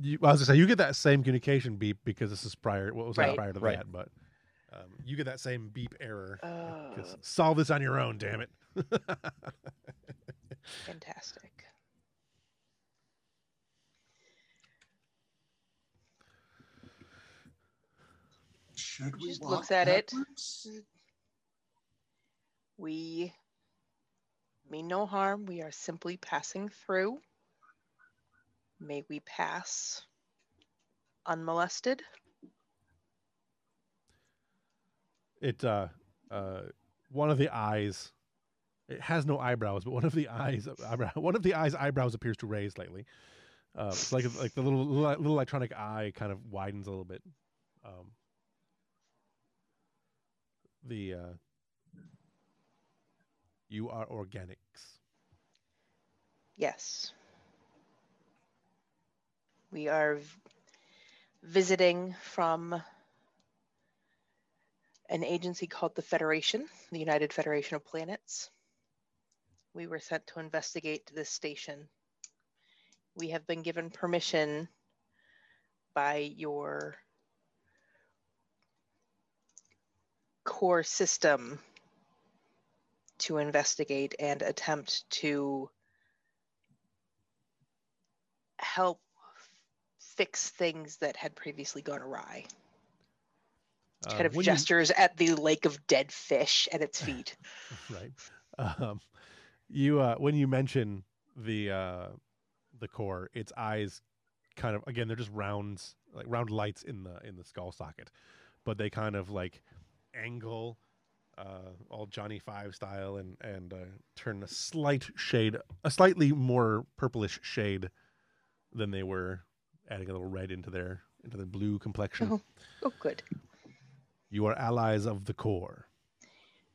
You, I was gonna say you get that same communication beep because this is prior. What was that prior to Right. that? But Um, you get that same beep error. 'cause solve this on your own, damn it. fantastic. Should we Just walk looks at it. We mean no harm. We are simply passing through. May we pass unmolested? it uh uh one of the eyes it has no eyebrows but one of the eyes eyebrow, one of the eyes eyebrows appears to raise slightly uh it's like like the little, little little electronic eye kind of widens a little bit um the uh you are organics Yes. We are v- visiting from an agency called the Federation, the United Federation of Planets. We were sent to investigate this station. We have been given permission by your core system to investigate and attempt to help fix things that had previously gone awry. Uh, kind of when you- gestures at the lake of dead fish at its feet. right um you uh when you mention the uh the core its eyes kind of again they're just rounds like round lights in the in the skull socket but they kind of like angle uh all johnny five style and and uh, turn a slight shade a slightly more purplish shade than they were adding a little red into their into their blue complexion Oh. oh, good. you are allies of the core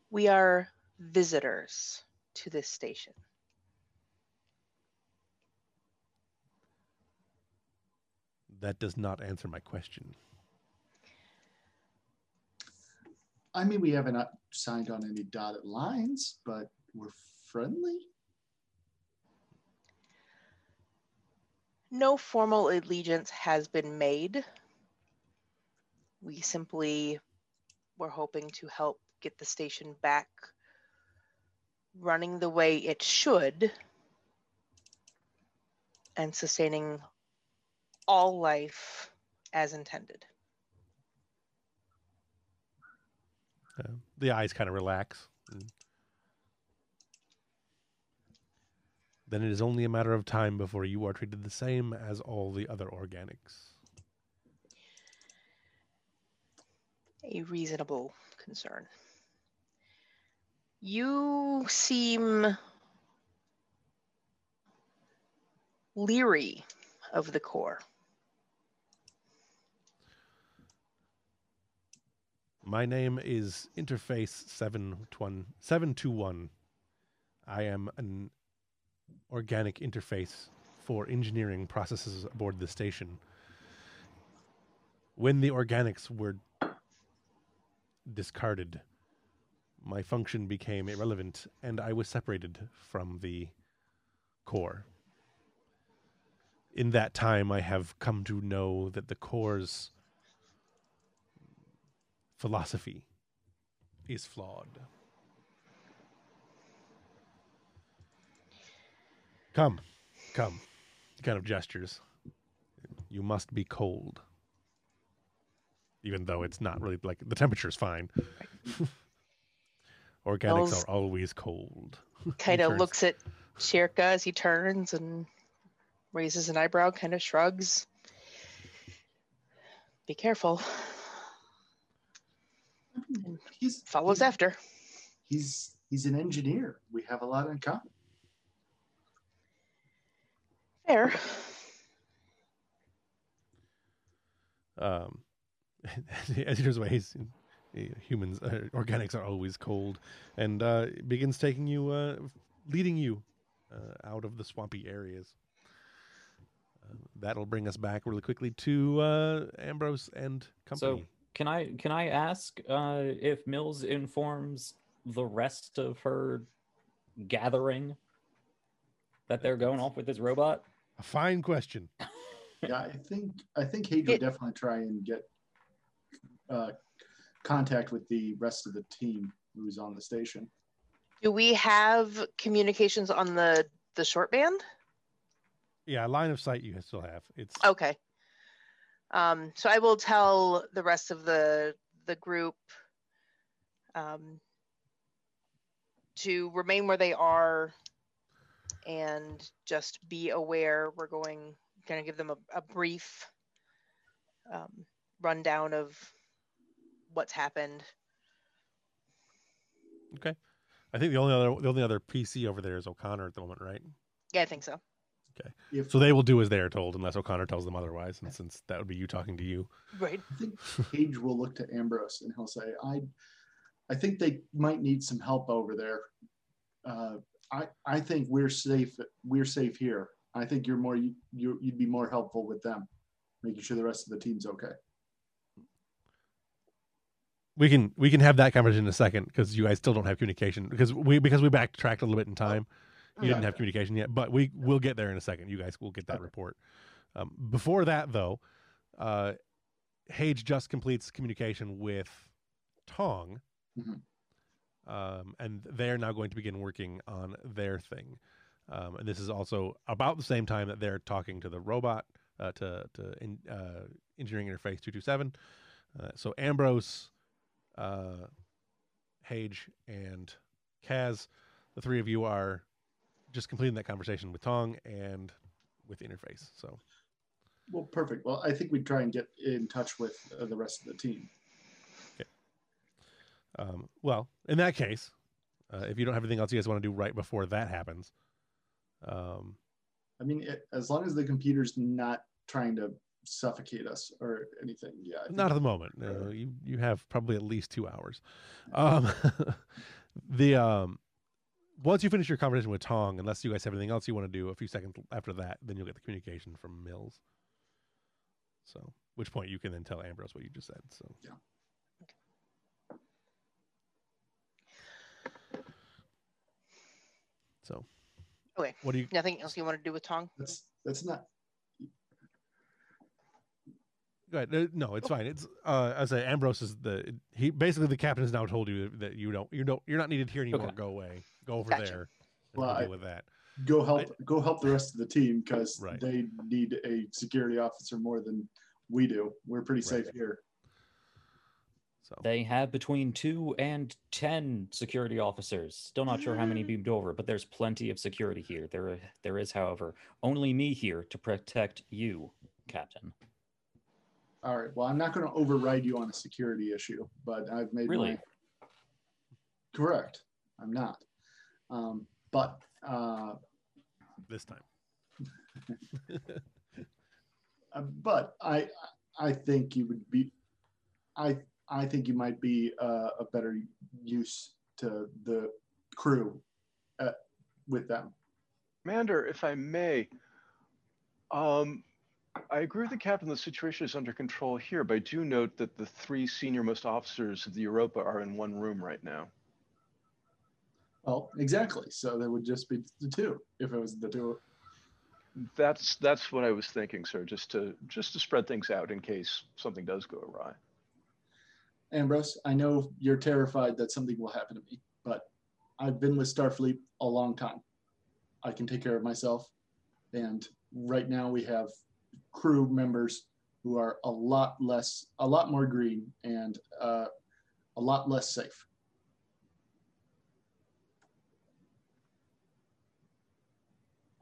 We are visitors to this station. that does not answer my question I mean, we haven't signed on any dotted lines, but we're friendly. No formal allegiance has been made. We simply were hoping to help get the station back running the way it should and sustaining all life as intended. The eyes kind of relax. Then it is only a matter of time before you are treated the same as all the other organics. a reasonable concern. You seem leery of the core. My name is Interface 721 721. I am an organic interface for engineering processes aboard the station. When the organics were discarded, my function became irrelevant and I was separated from the core. In that time, I have come to know that the core's philosophy is flawed. Come, come. Kind of gestures. You must be cold. Even though it's not really like the temperature's fine. Organics are always cold. Kind of looks at Chirka as he turns and raises an eyebrow, kind of shrugs. Be careful. And He's follows he's, after. He's he's an engineer. We have a lot in common. Fair. um, as he turns he's, humans, uh, organics are always cold, and uh, begins taking you, uh, leading you uh, out of the swampy areas. Uh, that'll bring us back really quickly to uh, Ambrose and company. Can I can I ask uh, if Mills informs the rest of her gathering that they're going off with this robot? A fine question. Yeah, I think I think Hage would definitely try and get uh, contact with the rest of the team who's on the station. Do we have communications on the the short band? Yeah, line of sight you still have. It's Okay. Um, so I will tell the rest of the the group um, to remain where they are and just be aware. We're going kind of give them a, a brief um, rundown of what's happened. okay. I think the only other the only other PC over there is O'Connor at the moment, right? Yeah, I think so. If So they will do as they are told, unless O'Connor tells them otherwise. And since that would be you talking to you, Right. I think Paige will look to Ambrose and he'll say, "I, I think they might need some help over there. Uh, I, I think we're safe. We're safe here. I think you're more you you'd be more helpful with them, making sure the rest of the team's okay." we can we can have that conversation in a second because you guys still don't have communication because we because we backtracked a little bit in time. You didn't have communication yet, but we will get there in a second. You guys will get that Okay. report. Um, before that, though, uh, Hage just completes communication with Tong, Mhm. um, and they're now going to begin working on their thing. Um, and this is also about the same time that they're talking to the robot uh, to to in, uh, engineering interface two two seven. Uh, So Ambrose, uh, Hage, and Cass, the three of you are just completing that conversation with Tong and with the interface. So Well, perfect. Well, I think we'd try and get in touch with uh, the rest of the team. Um, well, in that case, uh, if you don't have anything else you guys want to do right before that happens, um, I mean, it, as long as the computer's not trying to suffocate us or anything, yeah. I think not at the moment. Uh, you you have probably at least two hours. Um, the um, once you finish your conversation with Tong, unless you guys have anything else you want to do, a few seconds after that, then you'll get the communication from Mills. So, which point you can then tell Ambrose what you just said. So, Yeah. So, Okay. What do you? Nothing else you want to do with Tong? that's that's not Go ahead. Uh, No, it's fine. It's uh, as I say, Ambrose is the he. Basically, the captain has now told you that you don't, you don't, you're not needed here anymore. Okay. Go away. Go over Gotcha. there. And Well, we'll I- deal with that. go help go help the rest of the team because Right. they need a security officer more than we do. We're pretty Right. safe here. So They have between two and ten security officers. Still not sure how many beamed over, but there's plenty of security here. There, there is, however, only me here to protect you, Captain. All right. Well, I'm not going to override you on a security issue, but I've made Really? my correct. I'm not. Um, but uh, this time, uh, but I I think you would be I I think you might be uh, a better use to the crew uh, with them. Mander, if I may, um, I agree with the captain. The situation is under control here, but I do note that the three senior most officers of the Europa are in one room right now. Well, exactly. So there would just be the two if it was the two. That's that's what I was thinking, sir. Just to just to spread things out in case something does go awry. Ambrose, I know you're terrified that something will happen to me, but I've been with Starfleet a long time. I can take care of myself. And right now we have crew members who are a lot less, a lot more green and uh, a lot less safe.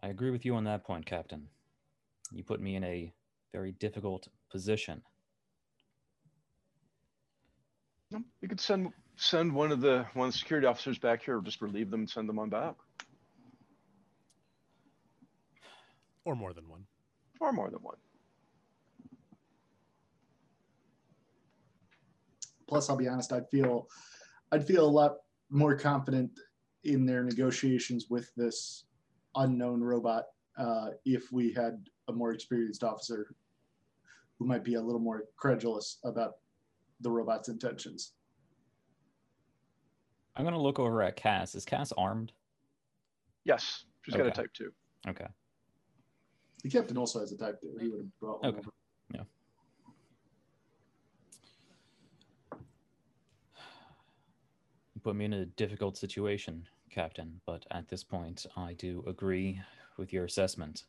I agree with you on that point, Captain. You put me in a very difficult position. No, You could send send one of the one of the security officers back here, or just relieve them and send them on back, or more than one. or more than one. Plus, I'll be honest, I'd feel, I'd feel a lot more confident in their negotiations with this unknown robot uh, if we had a more experienced officer who might be a little more credulous about the robot's intentions. I'm going to look over at Cass. Is Cass armed? Yes, she's got a type two. Okay. The captain also has a type two. He would have brought one Okay. over. put me in a difficult situation, Captain, but at this point, I do agree with your assessment.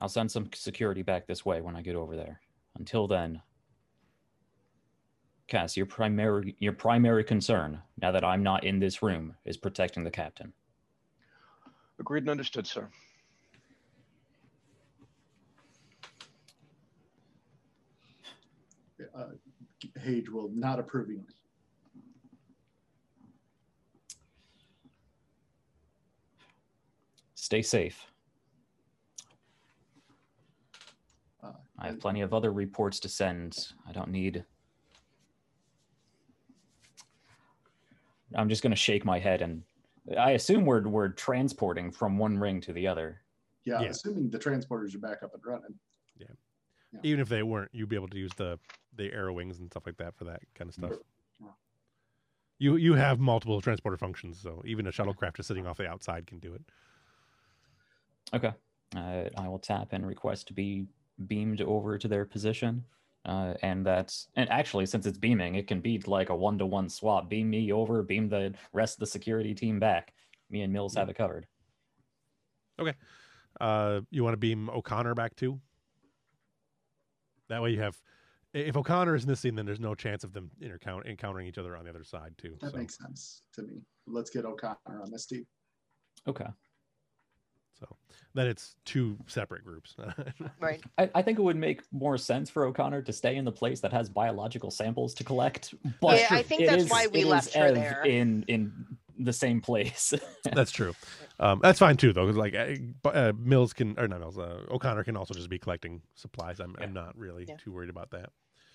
I'll send some security back this way when I get over there. Until then, Cass, your primary your primary concern, now that I'm not in this room, is protecting the captain. Agreed and understood, sir. Uh, Hage will not approvingly. Stay safe. Uh, I have plenty of other reports to send. I don't need. I'm just going to shake my head and I assume we're we're transporting from one ring to the other. yeah, Yeah. assuming the transporters are back up and running. Even if they weren't, you'd be able to use the the arrow wings and stuff like that for that kind of stuff. Yeah. You you have multiple transporter functions, so even a shuttlecraft just sitting off the outside can do it. Okay. Uh, I will tap and request to be beamed over to their position. Uh, and that's and actually since it's beaming, it can be like a one to one swap. Beam me over, beam the rest of the security team back. Me and Mills have it covered. Okay uh, you want to beam O'Connor back too? That way you have. If O'Connor is in this scene, then there's no chance of them intercount- encountering each other on the other side too. That so. makes sense to me. Let's get O'Connor on this team. Okay. So then it's two separate groups. Right. I, I think it would make more sense for O'Connor to stay in the place that has biological samples to collect. But Yeah, I think that's is- why we it is left her Ev there. in in the same place. That's true. Um, that's fine too, though, because like uh, uh, Mills can or not Mills, uh, O'Connor can also just be collecting supplies. I'm, I'm not really Yeah. too worried about that.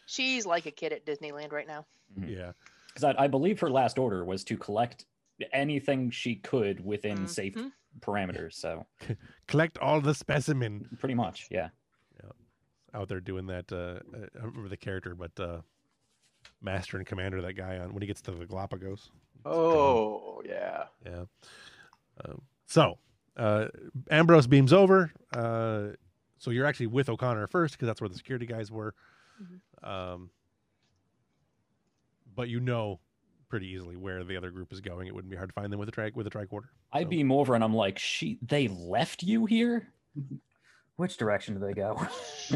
She's like a kid at Disneyland right now. Mhm. Yeah, Because I, I believe her last order was to collect anything she could within safe Mhm. parameters. So collect all the specimen pretty much, yeah. yeah. out there doing that. Uh, uh, I don't remember the character, but uh, Master and Commander, that guy on when he gets to the Galapagos. Oh, yeah. Yeah. Um, so uh, Ambrose beams over. Uh, so you're actually with O'Connor first because that's where the security guys were. Um, but you know pretty easily where the other group is going. It wouldn't be hard to find them with a track with a tricorder. I So- beam over and I'm like, she they left you here? Which direction do they go?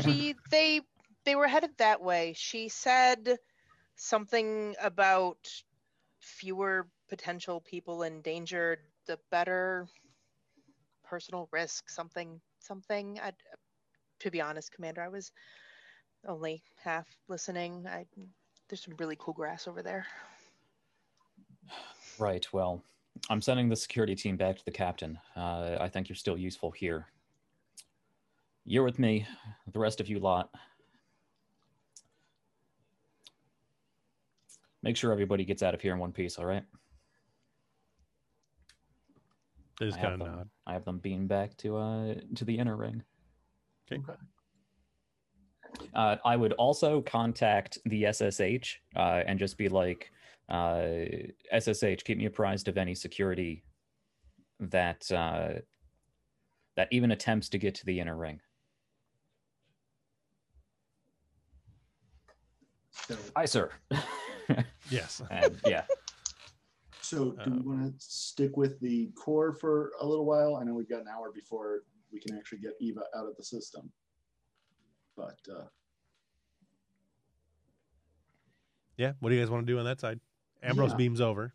She they they were headed that way. She said something about fewer potential people endangered, the better personal risk, something something. I to be honest, Commander, I was only half listening. I there's some really cool grass over there. right. Well, I'm sending the security team back to the captain. Uh, I think you're still useful here. You're with me. The rest of you lot. Make sure everybody gets out of here in one piece, all right? They just I have kind of them- nod. I have them beamed back to uh to the inner ring. Okay. Uh, I would also contact the SSH uh, and just be like, uh, SSH, keep me apprised of any security that uh, that even attempts to get to the inner ring. So, Aye, sir. Yes. and yeah, so do Uh, we want to stick with the core for a little while? I know we've got an hour before we can actually get Eva out of the system. But uh, Yeah. What do you guys want to do on that side? Ambrose Yeah. beams over.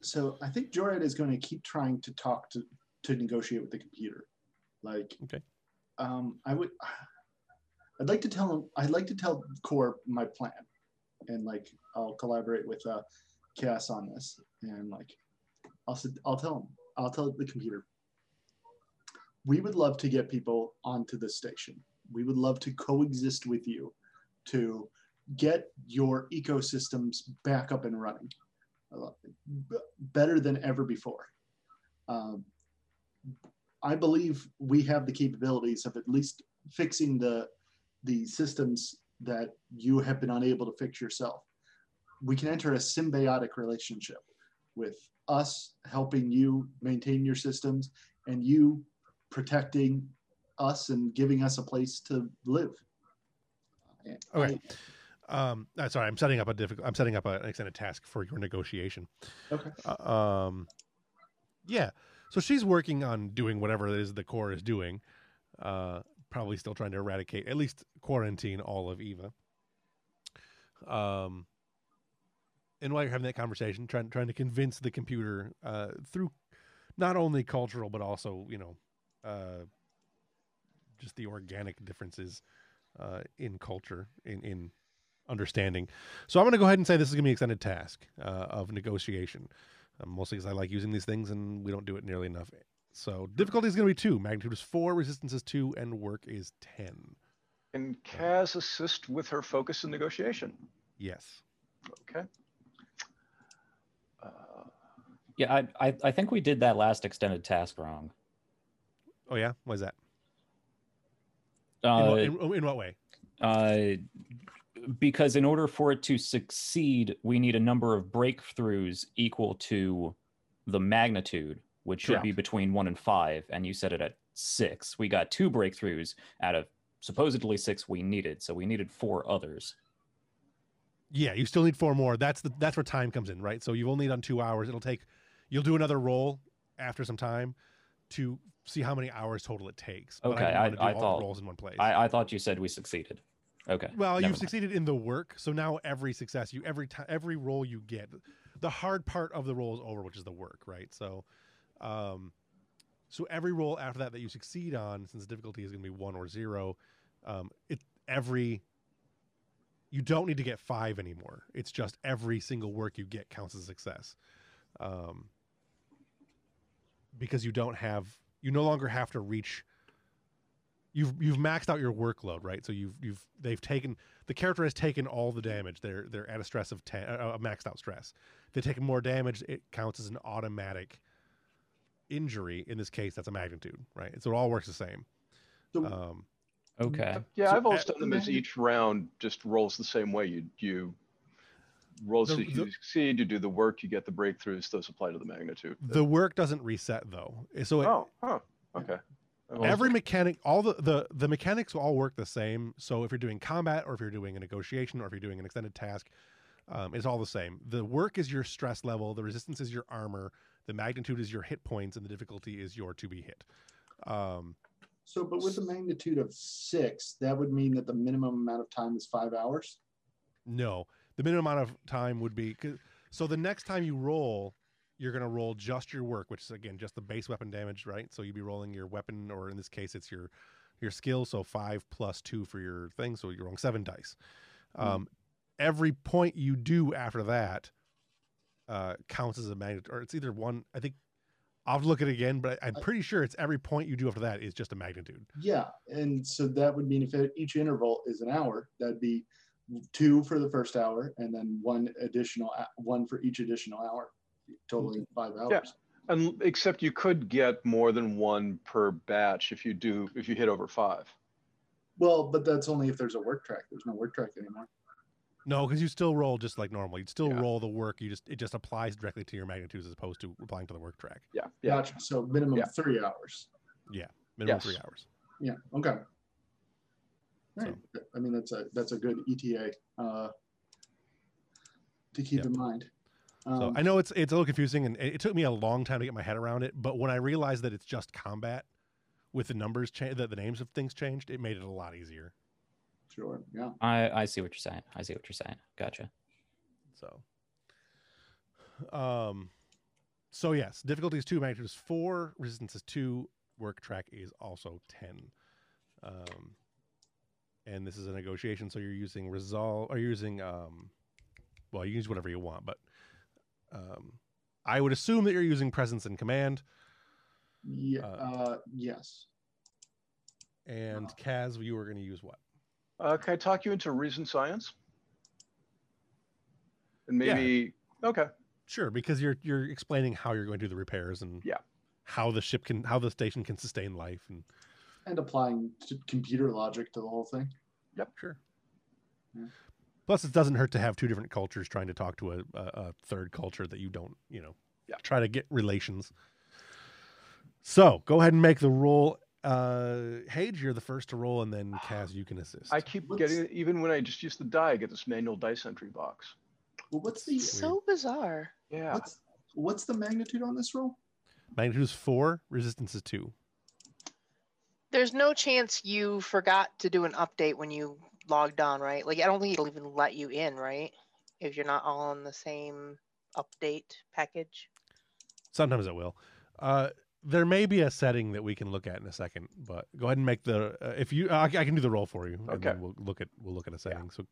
so I think Jorad is going to keep trying to talk to to negotiate with the computer. Like, Okay. um, I would, I'd like to tell him, I'd like to tell Core my plan, and like I'll collaborate with uh, Chaos on this, and like I'll I'll tell him, I'll tell the computer. We would love to get people onto the station. We would love to coexist with you, to get your ecosystems back up and running better than ever before. Um, I believe we have the capabilities of at least fixing the the systems that you have been unable to fix yourself. We can enter a symbiotic relationship with us helping you maintain your systems and you protecting us and giving us a place to live. Okay. Um, uh, sorry, I'm setting up a difficult. I'm setting up an extended task for your negotiation. Okay. Uh, um, yeah. So she's working on doing whatever it is the core is doing. Uh, probably still trying to eradicate, at least quarantine all of Eva. Um, and while you're having that conversation, trying trying to convince the computer uh, through not only cultural but also you know uh, just the organic differences uh, in culture in in understanding. So I'm going to go ahead and say this is going to be an extended task uh, of negotiation, uh, mostly because I like using these things and we don't do it nearly enough. So difficulty is going to be two, magnitude is four, resistance is two, and work is ten. Can Cass assist with her focus and negotiation? Yes. Okay. Uh, Yeah, I, I I think we did that last extended task wrong. Oh yeah. Why is that? In, Uh, what, in, in what way? uh, because in order for it to succeed, we need a number of breakthroughs equal to the magnitude, which should Yeah. be between one and five. And you set it at six. We got two breakthroughs out of supposedly six we needed, so we needed four others. Yeah, you still need four more. That's the that's where time comes in, right? So you've only done two hours. It'll take you'll do another roll after some time to see how many hours total it takes. But Okay, I, I- I all thought- the rolls in one place. I, I thought you said we succeeded. Okay. well, you've mind. succeeded in the work, so now every success you every time every roll you get, the hard part of the roll is over, which is the work, right? So, um, so every roll after that that you succeed on, since the difficulty is going to be one or zero, um, it every you don't need to get five anymore. It's just every single work you get counts as success, um, because you don't have you no longer have to reach you've you've maxed out your workload, right? So you've you've they've taken the character has taken all the damage. They're they're at a stress of ten, uh, a maxed out stress. They take more damage, it counts as an automatic injury. In this case, that's a magnitude, right? So it all works the same. So Um, Okay. yeah, So I've always at- done them as each round just rolls the same way. You you roll so The- you the- succeed, you do the work, you get the breakthroughs. Those apply to the magnitude. the work doesn't reset though. So it, oh, huh. Okay. Every mechanic all the, the the mechanics all work the same so if you're doing combat or if you're doing a negotiation or if you're doing an extended task um, it's all the same the work is your stress level the resistance is your armor the magnitude is your hit points and the difficulty is your to be hit. Um, So, but with a magnitude of six, that would mean that the minimum amount of time is five hours. no. The minimum amount of time would be so the next time you roll you're going to roll just your work which is again just the base weapon damage right? So you'd be rolling your weapon or in this case it's your your skill. So five plus two for your thing so you're rolling seven dice. Um, every point you do after that uh, counts as a magnitude or it's either one i think i'll have to look at it again but I, i'm pretty sure it's every point you do after that is just a magnitude Yeah, and so that would mean if each interval is an hour, that'd be two for the first hour, and then one additional one for each additional hour, totaling five hours. Yeah. And except you could get more than one per batch if you do if you hit over five. Well, but that's only if there's a work track. There's no work track anymore. No because you still roll just like normal you'd still Yeah. roll the work you just it just applies directly to your magnitudes as opposed to applying to the work track Yeah. Yeah. Gotcha. So minimum Yeah. three hours. Yeah. Minimum Yes. three hours Yeah. Okay. All right. I mean, that's a that's a good ETA uh, to keep Yeah. in mind. So Um, I know it's it's a little confusing, and it it took me a long time to get my head around it. But when I realized that it's just combat, with the numbers change, that the names of things changed, it made it a lot easier. Sure. Yeah. I, I see what you're saying. I see what you're saying. Gotcha. So, um, so yes, difficulty is two, magnitude is four, resistance is two, work track is also ten. Um, and this is a negotiation, so you're using resolve, or you're using um, well, you can use whatever you want, but um, I would assume that you're using presence and command. Yeah. Uh, Uh, yes. And Cass, you were going to use what? Uh, can I talk you into reason science? And Yeah. maybe okay. Sure, because you're you're explaining how you're going to do the repairs and Yeah. how the ship can how the station can sustain life and And applying to computer logic to the whole thing. Yep, sure. Yeah. Plus, it doesn't hurt to have two different cultures trying to talk to a, a, a third culture that you don't, you know, Yeah. try to get relations. So go ahead and make the roll Uh, Hage, you're the first to roll, and then Cass, you can assist. I keep What's- getting even when I just use the die, I get this manual dice entry box. Well, what's the So bizarre. Yeah. what's what's the magnitude on this roll? Magnitude is four, resistance is two. There's no chance you forgot to do an update when you logged on, right? Like I don't think it'll even let you in, right? If you're not all on the same update package. Sometimes it will. Uh, there may be a setting that we can look at in a second, but go ahead and make the. Uh, if you, I, I can do the roll for you, and Okay. then we'll look at we'll look at a setting. So,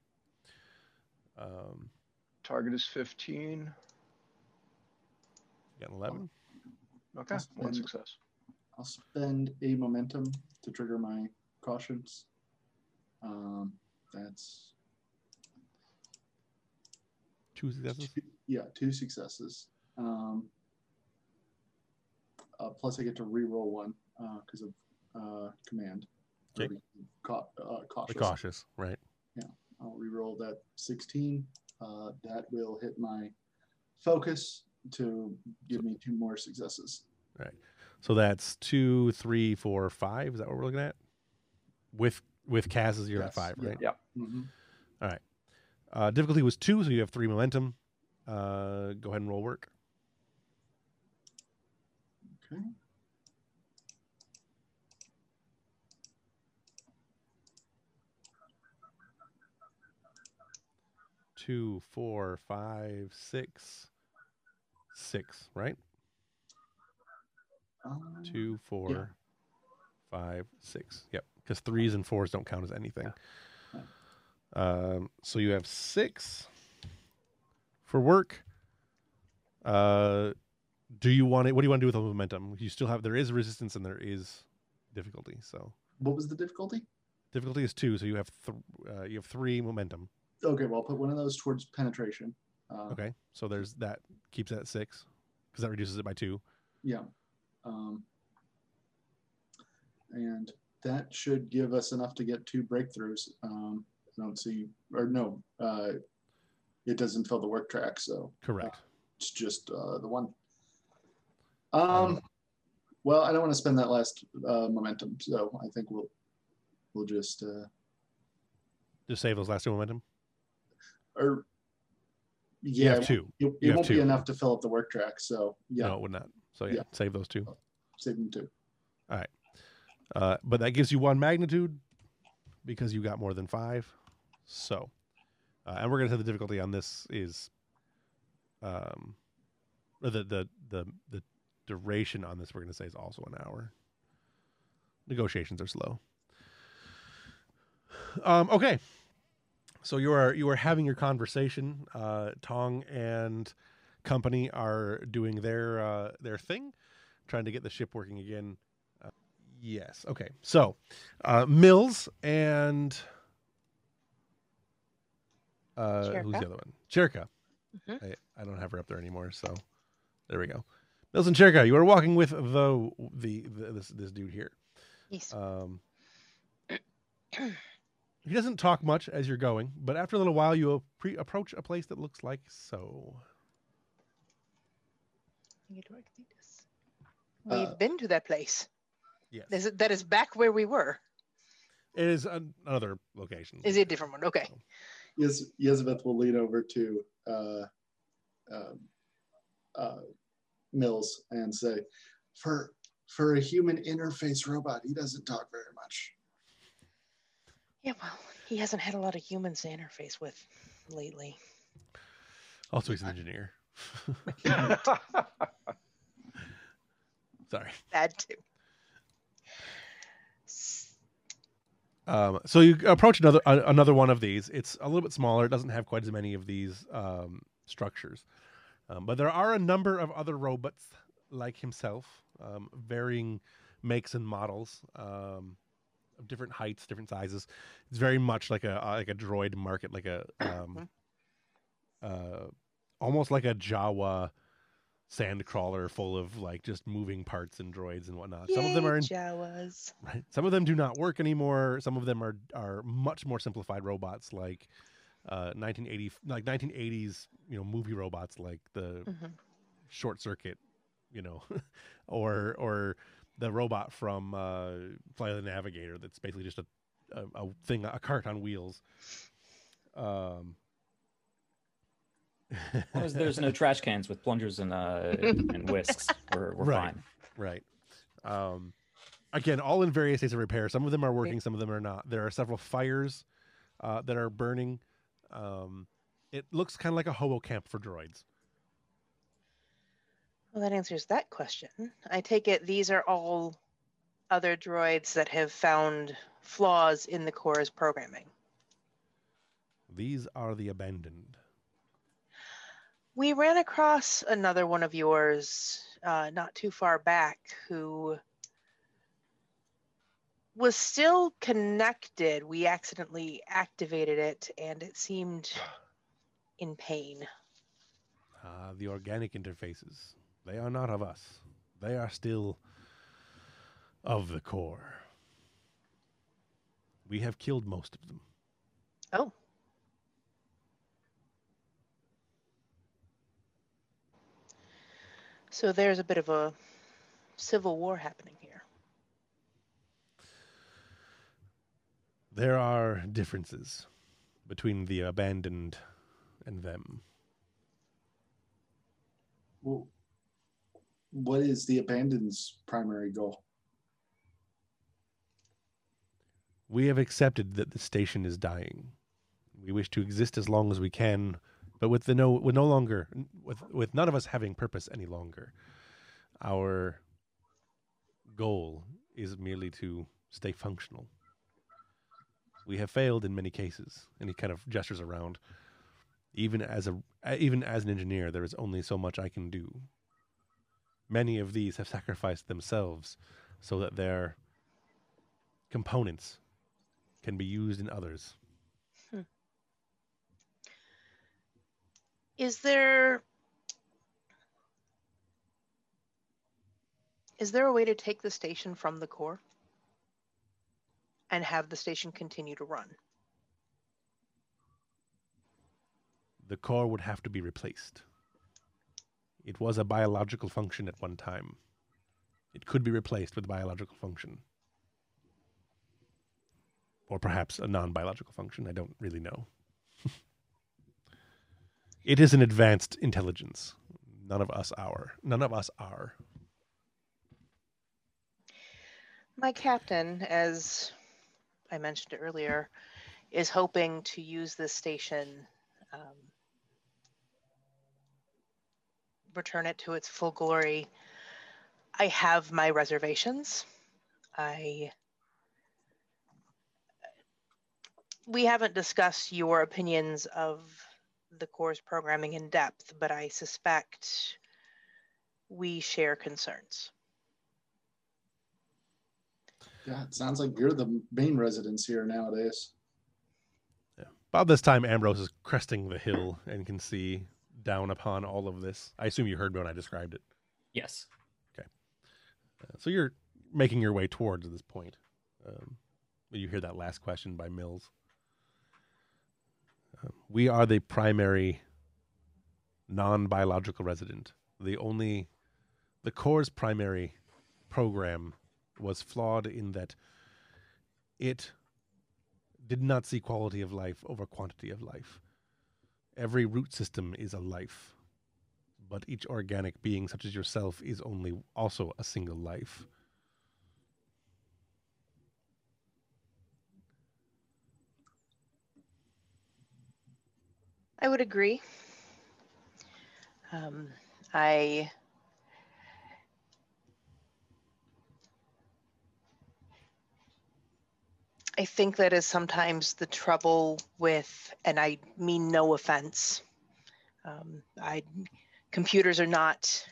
um, Target is 15. you got an eleven. Okay. Must One success. I'll spend a momentum to trigger my cautions. Um, that's Two successes. two, yeah, two successes. Um, uh, plus, I get to re-roll one because of uh, command. or Okay. Ca- uh, The cautious. cautious, right? Yeah. I'll re-roll that 16. Uh, that will hit my focus to give me two more successes. Right. So that's two, three, four, five. Is that what we're looking at? With with Cass's, you're at Yes, five, yeah. right? Yeah. Mhm. Uh, difficulty was two, so you have three momentum. Uh, go ahead and roll work. Okay. Two, four, five, six, six. Right? Um, Two, four, five, six. Yep. Because threes and fours don't count as anything. Um, so you have six for work. Uh, do you want it? What do you want to do with the momentum? You still have there is resistance and there is difficulty. So What was the difficulty? difficulty is two. So you have th- uh, you have three momentum. Okay, well, I'll put one of those towards penetration. Uh, Okay. So there's that keeps it at six because that reduces it by two. Yeah. Um, and that should give us enough to get two breakthroughs. Um, I don't see, or no, uh, it doesn't fill the work track, so Correct. it's just uh, the one. Um, well, I don't want to spend that last uh, momentum, so I think we'll we'll just uh, Just save those last two momentum. or You yeah, have two. it, it won't be enough to fill up the work track. So yeah, No, it would not. So yeah, Yeah. save those two. save them two. Uh, but that gives you one magnitude because you got more than five. So, uh, and we're gonna say the difficulty on this is, um, the the the the duration on this we're gonna say is also an hour. Negotiations are slow. Um, okay, so you are you are having your conversation. Uh, Tong and company are doing their uh, their thing, trying to get the ship working again. Uh, Yes. Okay. So, uh, Mills and uh, who's the other one? Chirka. Mhm. I, I don't have her up there anymore. So, there we go. Mills and Chirka, you are walking with the the, the this this dude here. Yes. Um, he doesn't talk much as you're going, but after a little while, you pre- approach a place that looks like so. We've Uh, been to that place. Yes, Is that is back where we were? it is an, another location. Is it a different one? Okay. Yes, Yezabeth will lean over to uh, uh, uh, Mills and say, "For for a human interface robot, he doesn't talk very much." Yeah, well, he hasn't had a lot of humans to interface with lately. Also, he's an engineer. Sorry. Bad too. Um, so you approach another uh, another one of these. It's a little bit smaller. It doesn't have quite as many of these um, structures, um, but there are a number of other robots like himself, um, varying makes and models, um, of different heights, different sizes. It's very much like a uh, like a droid market, like a um, uh, almost like a Jawa sand crawler full of like just moving parts and droids and whatnot. Some of them are in Jawas. Right. Some of them do not work anymore. Some of them are are much more simplified robots, like uh, 1980, like 1980s, you know, movie robots, like the Mhm. Short Circuit, you know, or or the robot from uh, Flight of the Navigator. That's basically just a a, a thing, a cart on wheels. Um, As as there's no trash cans with plungers and uh, and whisks, we're, we're Right. fine. Right. Um, again, all in various states of repair. Some of them are working, some of them are not. There are several fires uh, that are burning. Um, it looks kind of like a hobo camp for droids. Well, that answers that question. I take it these are all other droids that have found flaws in the core's programming. These are the abandoned. We ran across another one of yours uh, not too far back who was still connected. We accidentally activated it and it seemed in pain. Uh, the organic interfaces. They are not of us. They are still of the core. We have killed most of them. Oh. So there's a bit of a civil war happening here. There are differences between the abandoned and them. Well, what is the abandoned's primary goal? We have accepted that the station is dying. We wish to exist as long as we can, but with the no with no longer with with none of us having purpose any longer. Our goal is merely to stay functional. We have failed in many cases, and he kind of gestures around. Even as a even as an engineer, there is only so much I can do. Many of these have sacrificed themselves so that their components can be used in others. Hmm. Is there Is there a way to take the station from the core and have the station continue to run? The core would have to be replaced. It was a biological function at one time. It could be replaced with a biological function. Or perhaps a non biological function. I don't really know. it is an advanced intelligence. None of us are. None of us are. My captain, as I mentioned earlier, is hoping to use this station, um, return it to its full glory. I have my reservations. I. We haven't discussed your opinions of the core's programming in depth, but I suspect we share concerns. Yeah, it sounds like you're the main residence here nowadays. Yeah. About this time, Ambrose is cresting the hill and can see down upon all of this. I assume you heard me when I described it. Yes. Uh, so you're making your way towards this point. Um, you hear that last question by Mills. Um, we are the primary non biological resident. The only, the core's primary program was flawed in that it did not see quality of life over quantity of life. Every root system is a life, but each organic being, such as yourself, is only also a single life. I would agree. Um, I I think that is sometimes the trouble with, and I mean no offense. Um, I computers are not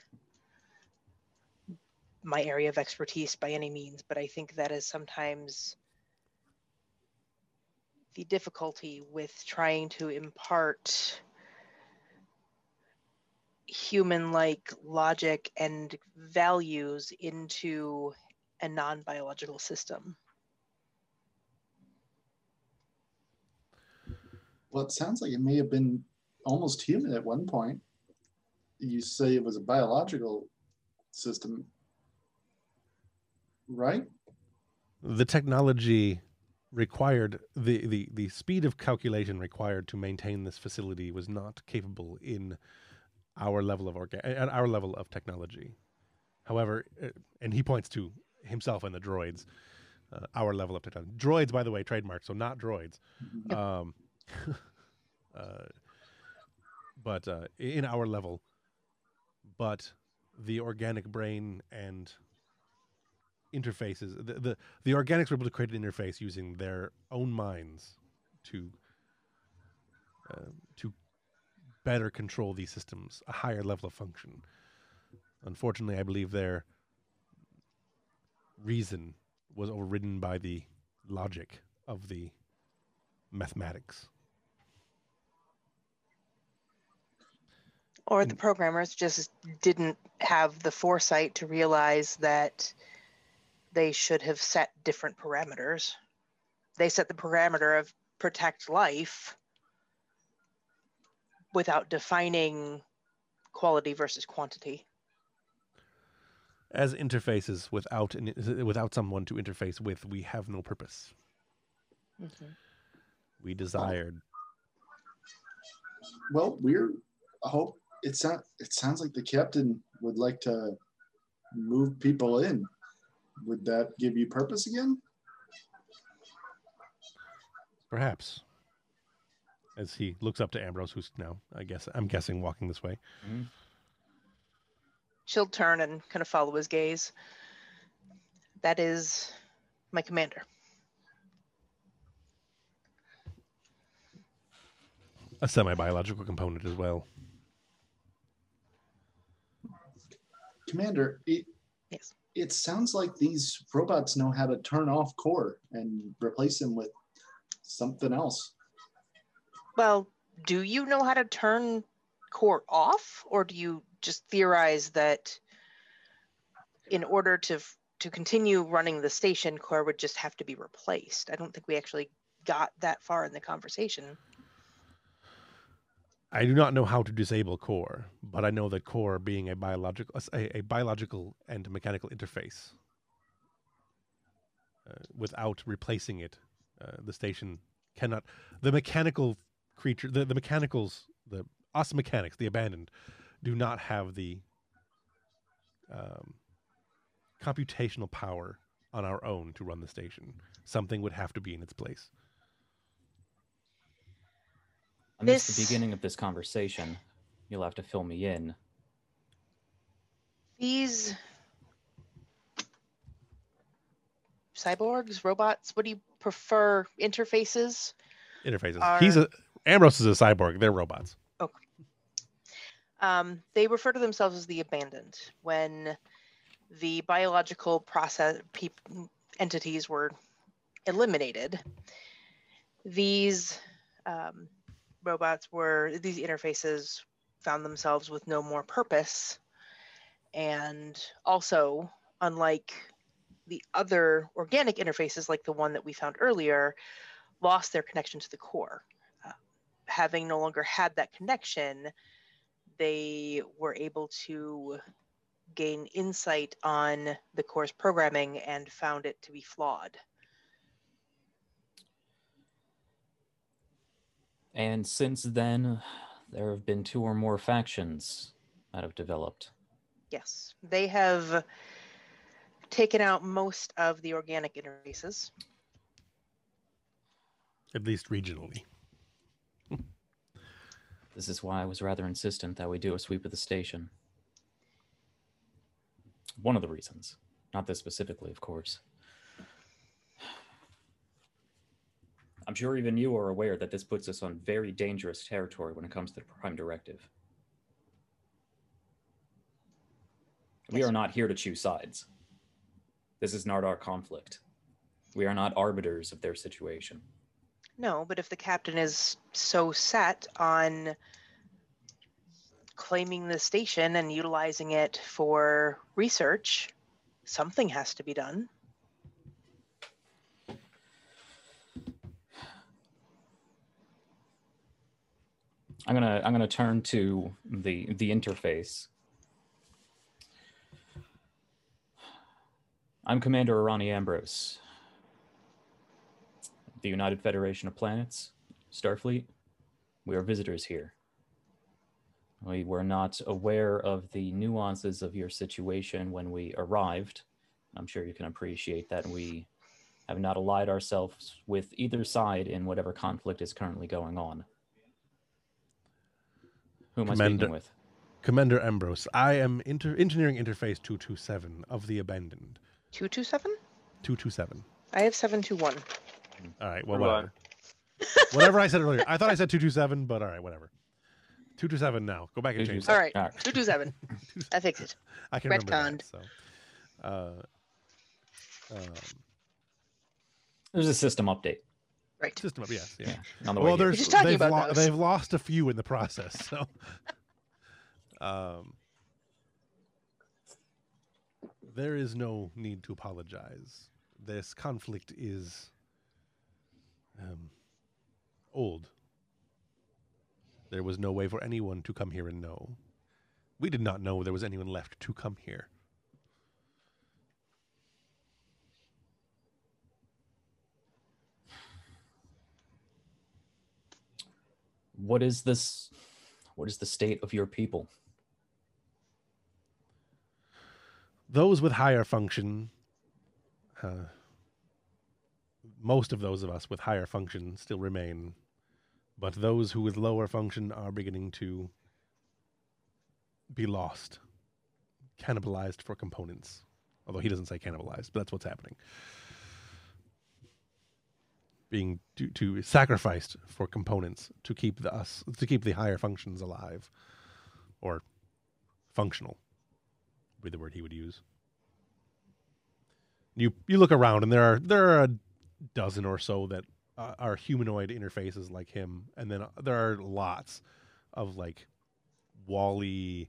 my area of expertise by any means, but I think that is sometimes the difficulty with trying to impart human like logic and values into a non biological system. Well, it sounds like it may have been almost human at one point. You say it was a biological system. right? the technology required the, the the speed of calculation required to maintain this facility was not capable in our level of orga- at our level of technology. However, uh, and he points to himself and the droids, uh, our level of technology. Droids, by the way, trademark, so not droids. Um, uh, but uh, in our level, but the organic brain and interfaces the, the the organics were able to create an interface using their own minds to uh, to better control these systems a higher level of function. Unfortunately i believe their reason was overridden by the logic of the mathematics Or the mm. programmers just didn't have the foresight to realize that they should have set different parameters. They set the parameter of protect life without defining quality versus quantity. as interfaces without an, without someone to interface with we have no purpose mm-hmm. we desired Well, we're. I hope it's not. It sounds like the captain would like to move people in. Would that give you purpose again? Perhaps. As he looks up to Ambrose, who's now, I guess, I'm guessing, walking this way. Mm-hmm. She'll turn and kind of follow his gaze. That is my commander. A semi biological component as well. Commander, it, Yes. it sounds like these robots know how to turn off core and replace them with something else. Well, do you know how to turn core off, or do you just theorize that in order to to continue running the station, core would just have to be replaced? I don't think we actually got that far in the conversation. I do not know how to disable core, but I know that core being a biological a, a biological and mechanical interface. Uh, without replacing it, uh, the station cannot. The mechanical creature, the, the mechanicals, the us mechanics, the abandoned, do not have the um, computational power on our own to run the station. Something would have to be in its place. I missed the This- beginning of this conversation. You'll have to fill me in. These cyborgs, robots, what do you prefer? Interfaces? Interfaces. Are- He's a Ambrose is a cyborg. They're robots. Okay. Um, they refer to themselves as the abandoned when the biological process peop, entities were eliminated. These um, robots were these interfaces found themselves with no more purpose, and also, unlike the other organic interfaces, like the one that we found earlier, lost their connection to the core. Uh, having no longer had that connection, they were able to gain insight on the core's programming and found it to be flawed. And since then, there have been two or more factions that have developed. Yes, they have taken out most of the organic interfaces. At least regionally. This is why I was rather insistent that we do a sweep of the station. One of the reasons. Not this specifically, of course. I'm sure even you are aware that this puts us on very dangerous territory when it comes to the Prime Directive. We are not here to choose sides. This is not our conflict. We are not arbiters of their situation. No, but if the captain is so set on claiming the station and utilizing it for research, something has to be done. I'm gonna I'm gonna turn to the the interface. I'm Commander Arani Ambrose. The United Federation of Planets, Starfleet. We are visitors here. We were not aware of the nuances of your situation when we arrived. I'm sure you can appreciate that we have not allied ourselves with either side in whatever conflict is currently going on. Who am I Commander- speaking with? Commander Ambrose, I am inter- engineering interface 227 of the abandoned. 227? 227. I have 721. All right, well, Where whatever. whatever I said earlier. I thought I said 227, but all right, whatever. 227 now. Go back and change that. All right. All right. 227. I fixed it. I can remember that. So, uh, um, There's a system update. Right. system up, yes, yeah. Yeah, on the Well, here. there's they've, about those. they've lost a few in the process, so. um, there is no need to apologize. This conflict is um, old. There was no way for anyone to come here and know. We did not know there was anyone left to come here. What is this what is the state of your people? Those with higher function uh, most of those of us with higher function still remain but those who with lower function are beginning to be lost cannibalized for components. Although he doesn't say cannibalized but that's what's happening being to, to sacrificed for components to keep the us to keep the higher functions alive or functional would be the word he would use. You you look around and there are there are a dozen or so that uh, are humanoid interfaces like him, and then uh, there are lots of like WALL-E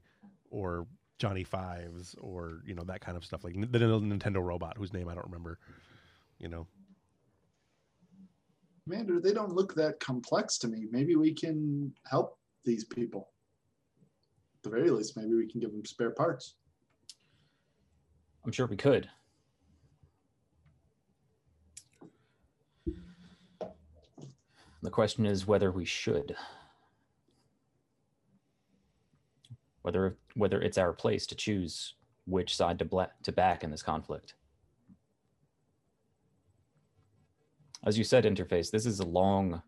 or Johnny Fives or you know that kind of stuff like the Nintendo robot whose name I don't remember. You know, Commander, they don't look that complex to me. Maybe we can help these people. At the very least, maybe we can give them spare parts. i'm sure we could the question is whether we should whether whether it's our place to choose which side to to back in this conflict as you said interface this is a long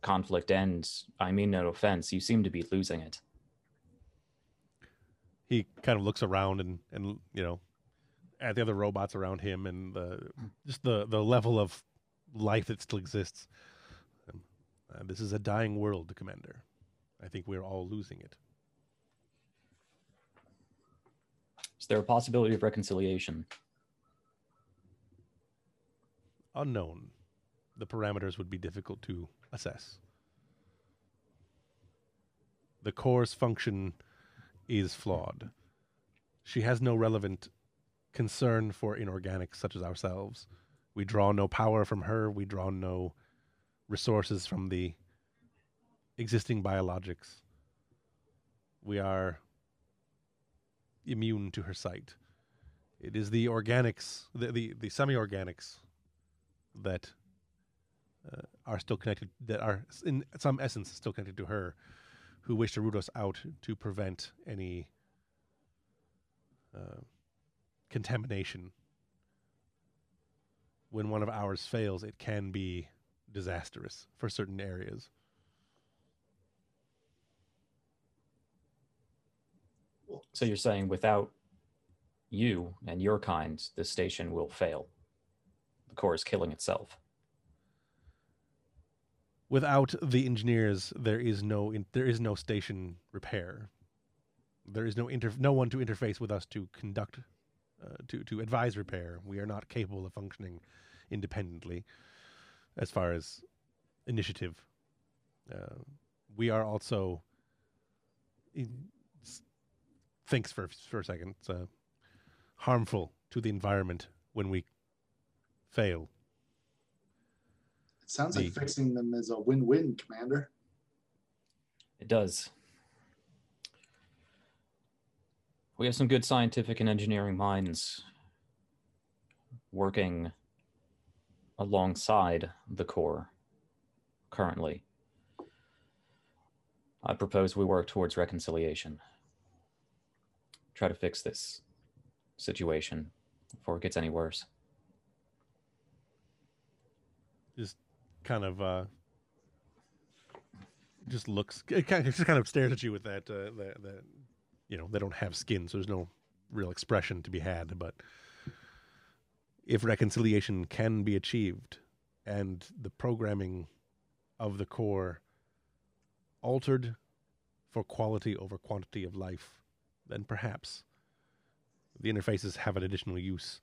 conflict and i mean no offense you seem to be losing it he kind of looks around and and you know at the other robots around him and the just the the level of life that still exists. Um, uh, this is a dying world, Commander. I think we're all losing it. is there a possibility of reconciliation Unknown. The parameters would be difficult to assess. The core's function is flawed. She has no relevant concern for inorganics such as ourselves. We draw no power from her. We draw no resources from the existing biologics. We are immune to her sight. It is the organics, the, the, the semi organics that uh, are still connected, that are in some essence still connected to her, who wish to root us out to prevent any uh, contamination. When one of ours fails, it can be disastrous for certain areas. So you're saying without you and your kind, the station will fail. The core is killing itself. Without the engineers, there is no in, there is no station repair. There is no inter, no one to interface with us to conduct uh, to to advise repair. We are not capable of functioning independently as far as initiative. Uh, we are also in, thinks for for a second. It's uh, harmful to the environment when we fail. It sounds like fixing them is a win-win, Commander. It does. We have some good scientific and engineering minds working alongside the core currently. I propose we work towards reconciliation. Try to fix this situation before it gets any worse. Just kind of uh just looks it kind of just kind of stares at you with that uh that, that you know, they don't have skin, so there's no real expression to be had, but if reconciliation can be achieved and the programming of the core altered for quality over quantity of life, then perhaps the interfaces have an additional use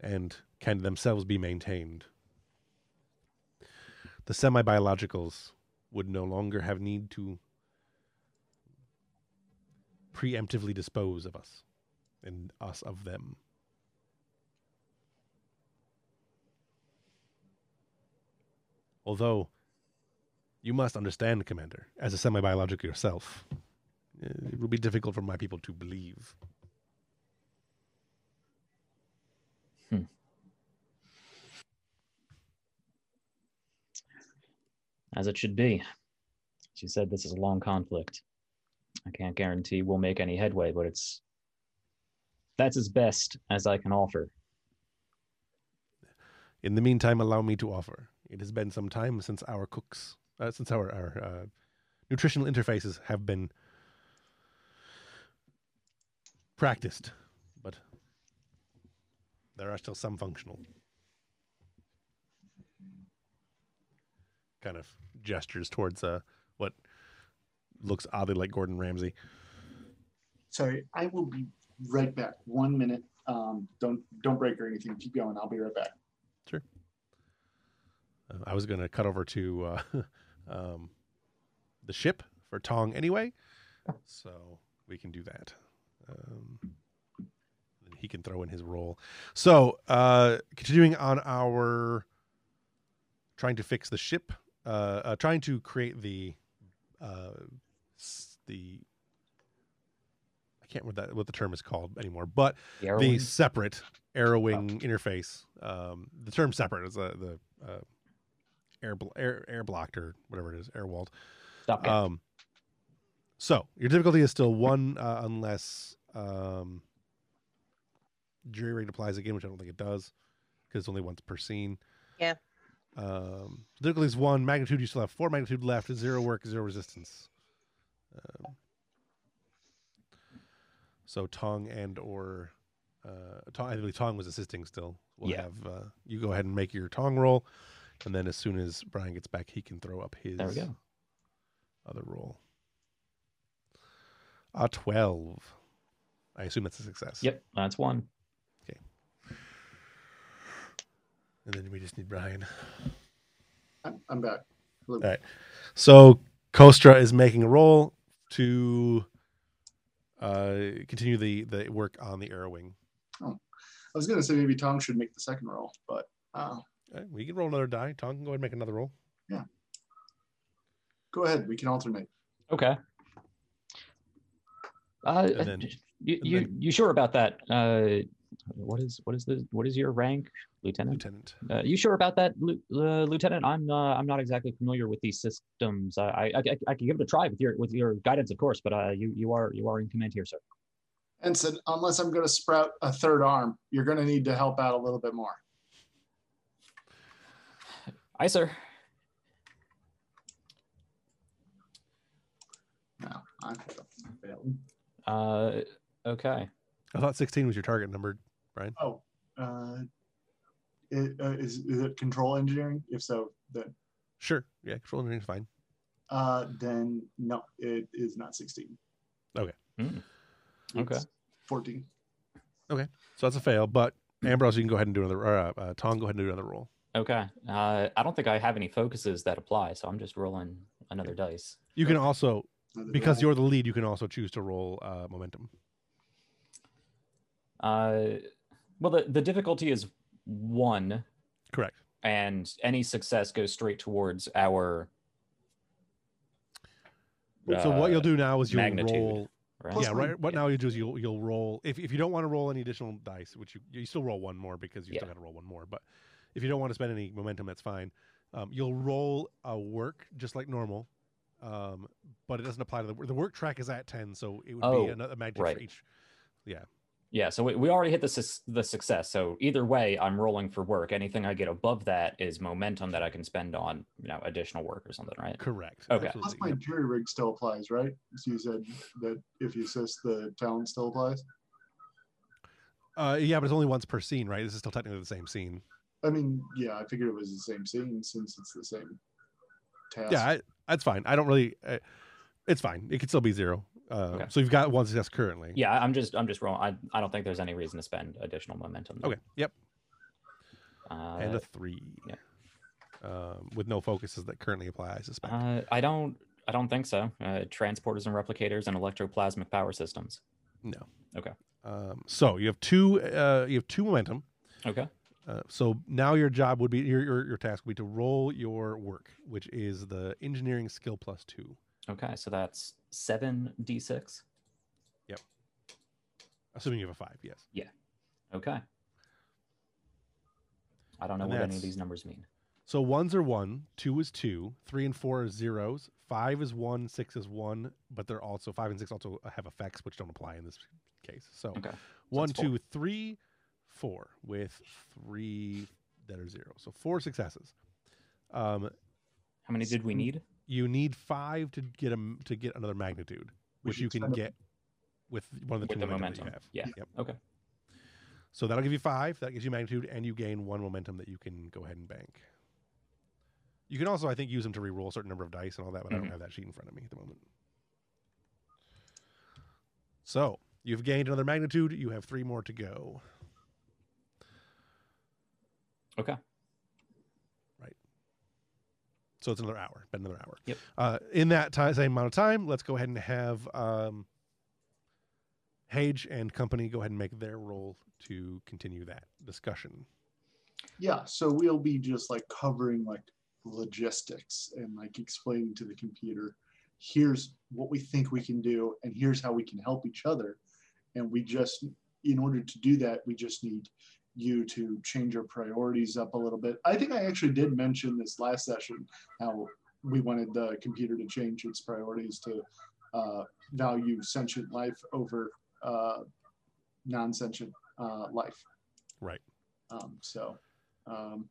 and can themselves be maintained. The semi biologicals would no longer have need to preemptively dispose of us and us of them. Although, you must understand, Commander, as a semi biological yourself, eh, it will be difficult for my people to believe. As it should be. She said this is a long conflict. I can't guarantee we'll make any headway, but it's that's as best as I can offer. In the meantime, allow me to offer. It has been some time since our cooks, uh, since our, our uh, nutritional interfaces have been practiced, but there are still some functional. Kind of gestures towards uh, what looks oddly like Gordon Ramsay. Sorry, I will be right back. One minute. Um, don't don't break or anything. Keep going. I'll be right back. Uh, I was going to cut over to uh, um, the ship for Tong anyway, so we can do that. Um, he can throw in his role. So, uh, continuing on our trying to fix the ship, uh, uh, trying to create the uh, the I can't remember that what the term is called anymore, but The the separate arrowing interface. Um, the term separate is uh, the uh, air, air air blocked or whatever it is, air walled. Um, so your difficulty is still one uh, unless um, jury rig applies again, which I don't think it does because it's only once per scene. Yeah. Um, difficulty is one. Magnitude you still have four magnitude left. Zero work, zero resistance. Um, so Tong and or uh, Tong, I believe Tong was assisting still. We'll Yeah. have uh, you go ahead and make your Tong roll, and then as soon as Brian gets back, he can throw up his There we go. other roll. A twelve. I assume that's a success. Yep, that's one. And then we just need Brian. I'm, I'm back. Hello. All right. So Kostra is making a roll to uh, continue the the work on the arrowing. Oh I was gonna say maybe Tong should make the second roll, but uh, Uh, we can roll another die. Tong can go ahead and make another roll. Yeah. Go ahead. We can alternate. Okay. Uh, And then- you and you, then- you sure about that? What is what is the what is your rank, lieutenant? Lieutenant. Uh, you sure about that, Lu- uh, Lieutenant? I'm uh, I'm not exactly familiar with these systems. I, I I I can give it a try with your with your guidance, of course. But uh, you you are you are in command here, sir. Ensign, unless I'm gonna sprout a third arm, you're gonna need to help out a little bit more. Aye, sir. No, I failed. Uh, okay. I thought sixteen was your target number. Brian. Oh, uh, it, uh, is, is it control engineering? If so, then Sure. Yeah, control engineering is fine. uh, then no, it is not 16. Mm. Okay. 14. Okay. So that's a fail. But Ambrose, you can go ahead and do another. Or, uh, uh, Tom, go ahead and do another roll. Okay. Uh, I don't think I have any focuses that apply, so I'm just rolling another dice. You can also, Another because roll. you're the lead, you can also choose to roll uh, momentum. Uh, well, the the difficulty is one, Correct. and any success goes straight towards our. so what uh, you'll do now is you'll magnitude, roll right? Yeah, right. What yeah. now you do is you'll you'll roll if if you don't want to roll any additional dice, which you you still roll one more because you still got to roll one more. But if you don't want to spend any momentum, that's fine. Um, you'll roll a work just like normal, um, but it doesn't apply to the the work track is at ten, so it would Oh, be another magnitude right. for each. Yeah, Yeah, so we, we already hit the sus- the success. So either way, I'm rolling for work. Anything I get above that is momentum that I can spend on, you know, additional work or something, right? correct. Okay. Plus, my jury rig still applies, right? So you said that if you assist, the talent still applies. Uh, yeah, but it's only once per scene, right? This is still technically the same scene. I mean, yeah, I figured it was the same scene since it's the same task. Yeah, I, that's fine. I don't really. Uh, it's fine. It could still be zero. Uh, Okay. So you've got one success currently. Yeah, I'm just I'm just rolling. I, I don't think there's any reason to spend additional momentum. there. Okay. Yep. Uh, and a three. yeah. Um, with no focuses that currently apply, I suspect. uh, I don't I don't think so. Uh, transporters and replicators and electroplasmic power systems. no. okay. Um, so you have two. Uh, you have two momentum. Okay. Uh, so now your job would be your, your your task would be to roll your work, which is the engineering skill plus two. Okay. So that's seven d6. Yep. Assuming you have a five, yes. Yeah. Okay. I don't know And what any of these numbers mean. So ones are one, two is two, three and four are zeros, five is one, six is one, but they're also five and six also have effects which don't apply in this case. So Okay. So one, it's four. two, three, four with three that are zero. So four successes. Um, How many did we need? You need five to get a to get another magnitude, We which you can spend a- get with one of the With two the momentum, momentum. that you Yeah. have. Yep. Okay. So that'll give you five. That gives you magnitude, and you gain one momentum that you can go ahead and bank. You can also, I think, use them to re-roll a certain number of dice and all that, but I Mhm. don't have that sheet in front of me at the moment. So you've gained another magnitude. You have three more to go. Okay. So it's another hour, but another hour. Yep. Uh, in that ti- same amount of time, let's go ahead and have um, Hage and company go ahead and make their roll to continue that discussion. Yeah, so we'll be just like covering like logistics and like explaining to the computer, here's what we think we can do, and here's how we can help each other. And we just, in order to do that, we just need you to change your priorities up a little bit. I think I actually did mention this last session how we wanted the computer to change its priorities to uh, value sentient life over uh, non-sentient uh, life. Right. Um, so, um,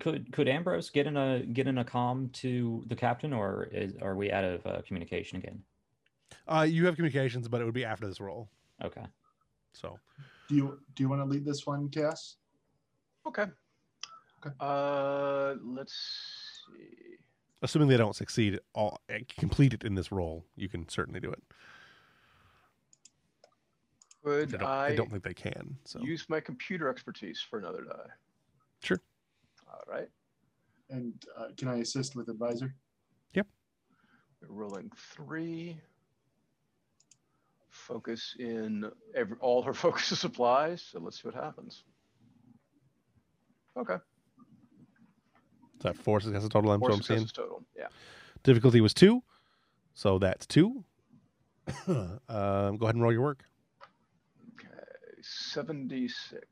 Could could Ambrose get in a get in a comm to the captain, or is are we out of uh, communication again? Uh, you have communications, but it would be after this roll. Okay. So do you do you want to lead this one, Cass? Okay. Okay. Uh, let's see. assuming they don't succeed, all eh, complete it in this role, you can certainly do it. Could I don't, I, I don't think they can. So use my computer expertise for another die? Sure. All right. And uh, can I assist with advisor? We're rolling three. Focus in every, all her focus applies. So let's see what happens. Okay. is that four successes total? I'm, Four so I'm total. Yeah. Difficulty was two, so that's two. um, go ahead and roll your work. Okay. 76.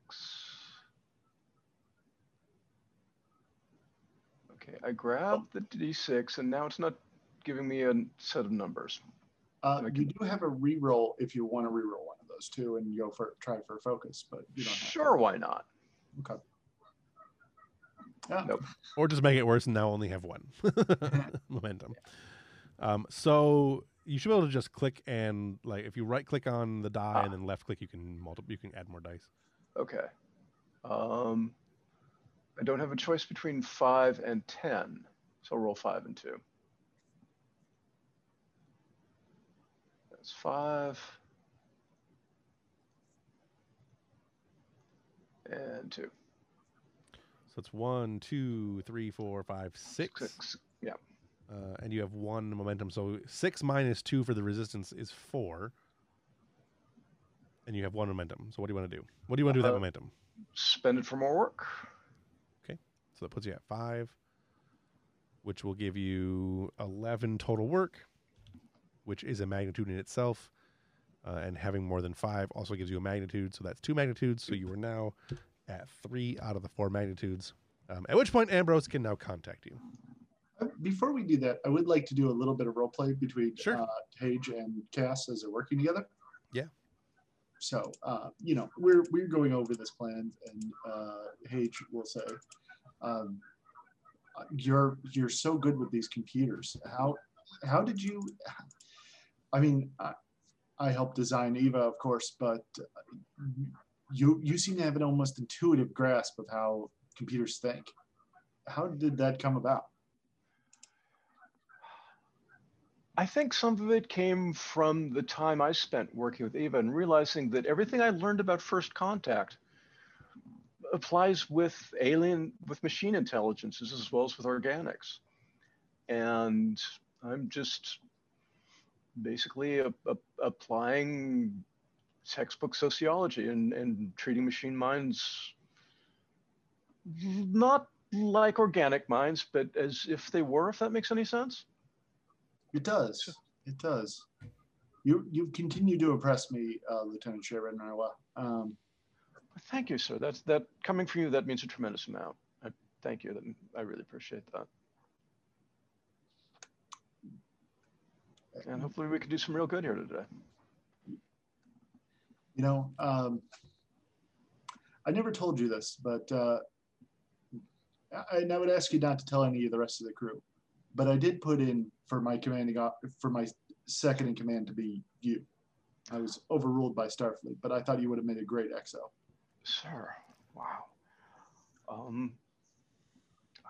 Okay. I grabbed the d6 and now it's not giving me a set of numbers. Uh, I you do have a reroll if you want to reroll one of those two and go for try for focus, but you don't have to. Sure, why not? Okay. Yeah. Nope. Or just make it worse and now only have one momentum. Um, so you should be able to just click and like if you right click on the die Ah. and then left click, you can multi- you can add more dice. Okay. Um, I don't have a choice between five and 10. So I'll roll five and two. That's five. And two. So it's one, two, three, four, five, six. Six. Yeah. Uh, and you have one momentum. So six minus two for the resistance is four. And you have one momentum. So what do you want to do? What do you want to do with that Uh, momentum? Spend it for more work. Okay. So that puts you at five, which will give you 11 total work. Which is a magnitude in itself. Uh, and having more than five also gives you a magnitude. So that's two magnitudes. So you are now at three out of the four magnitudes. Um, at which point Ambrose can now contact you. Uh, Before we do that, I would like to do a little bit of role play between Sure. uh, Hage and Cass as they're working together. Yeah. So, uh, you know, we're we're going over this plan, and uh, Hage will say, um, "You're you're so good with these computers. How how did you? I mean, I, I helped design Eva, of course, but uh, you you seem to have an almost intuitive grasp of how computers think. How did that come about?" I think some of it came from the time I spent working with Eva and realizing that everything I learned about first contact applies with alien, with machine intelligences as well as with organics. And I'm just basically a, a, applying textbook sociology and, and treating machine minds not like organic minds, but as if they were, if that makes any sense. It does. It does. You you continue to impress me, uh, Lieutenant Sharon Narwa. Um, Thank you, sir. That's that coming from you. That means a tremendous amount. I thank you. I really appreciate that. And hopefully we can do some real good here today. you know, um, I never told you this, but uh, I, and I would ask you not to tell any of the rest of the crew. But I did put in for my commanding op- for my second in command to be you. I was overruled by Starfleet, but I thought you would have made a great XO. Sir, wow. Um,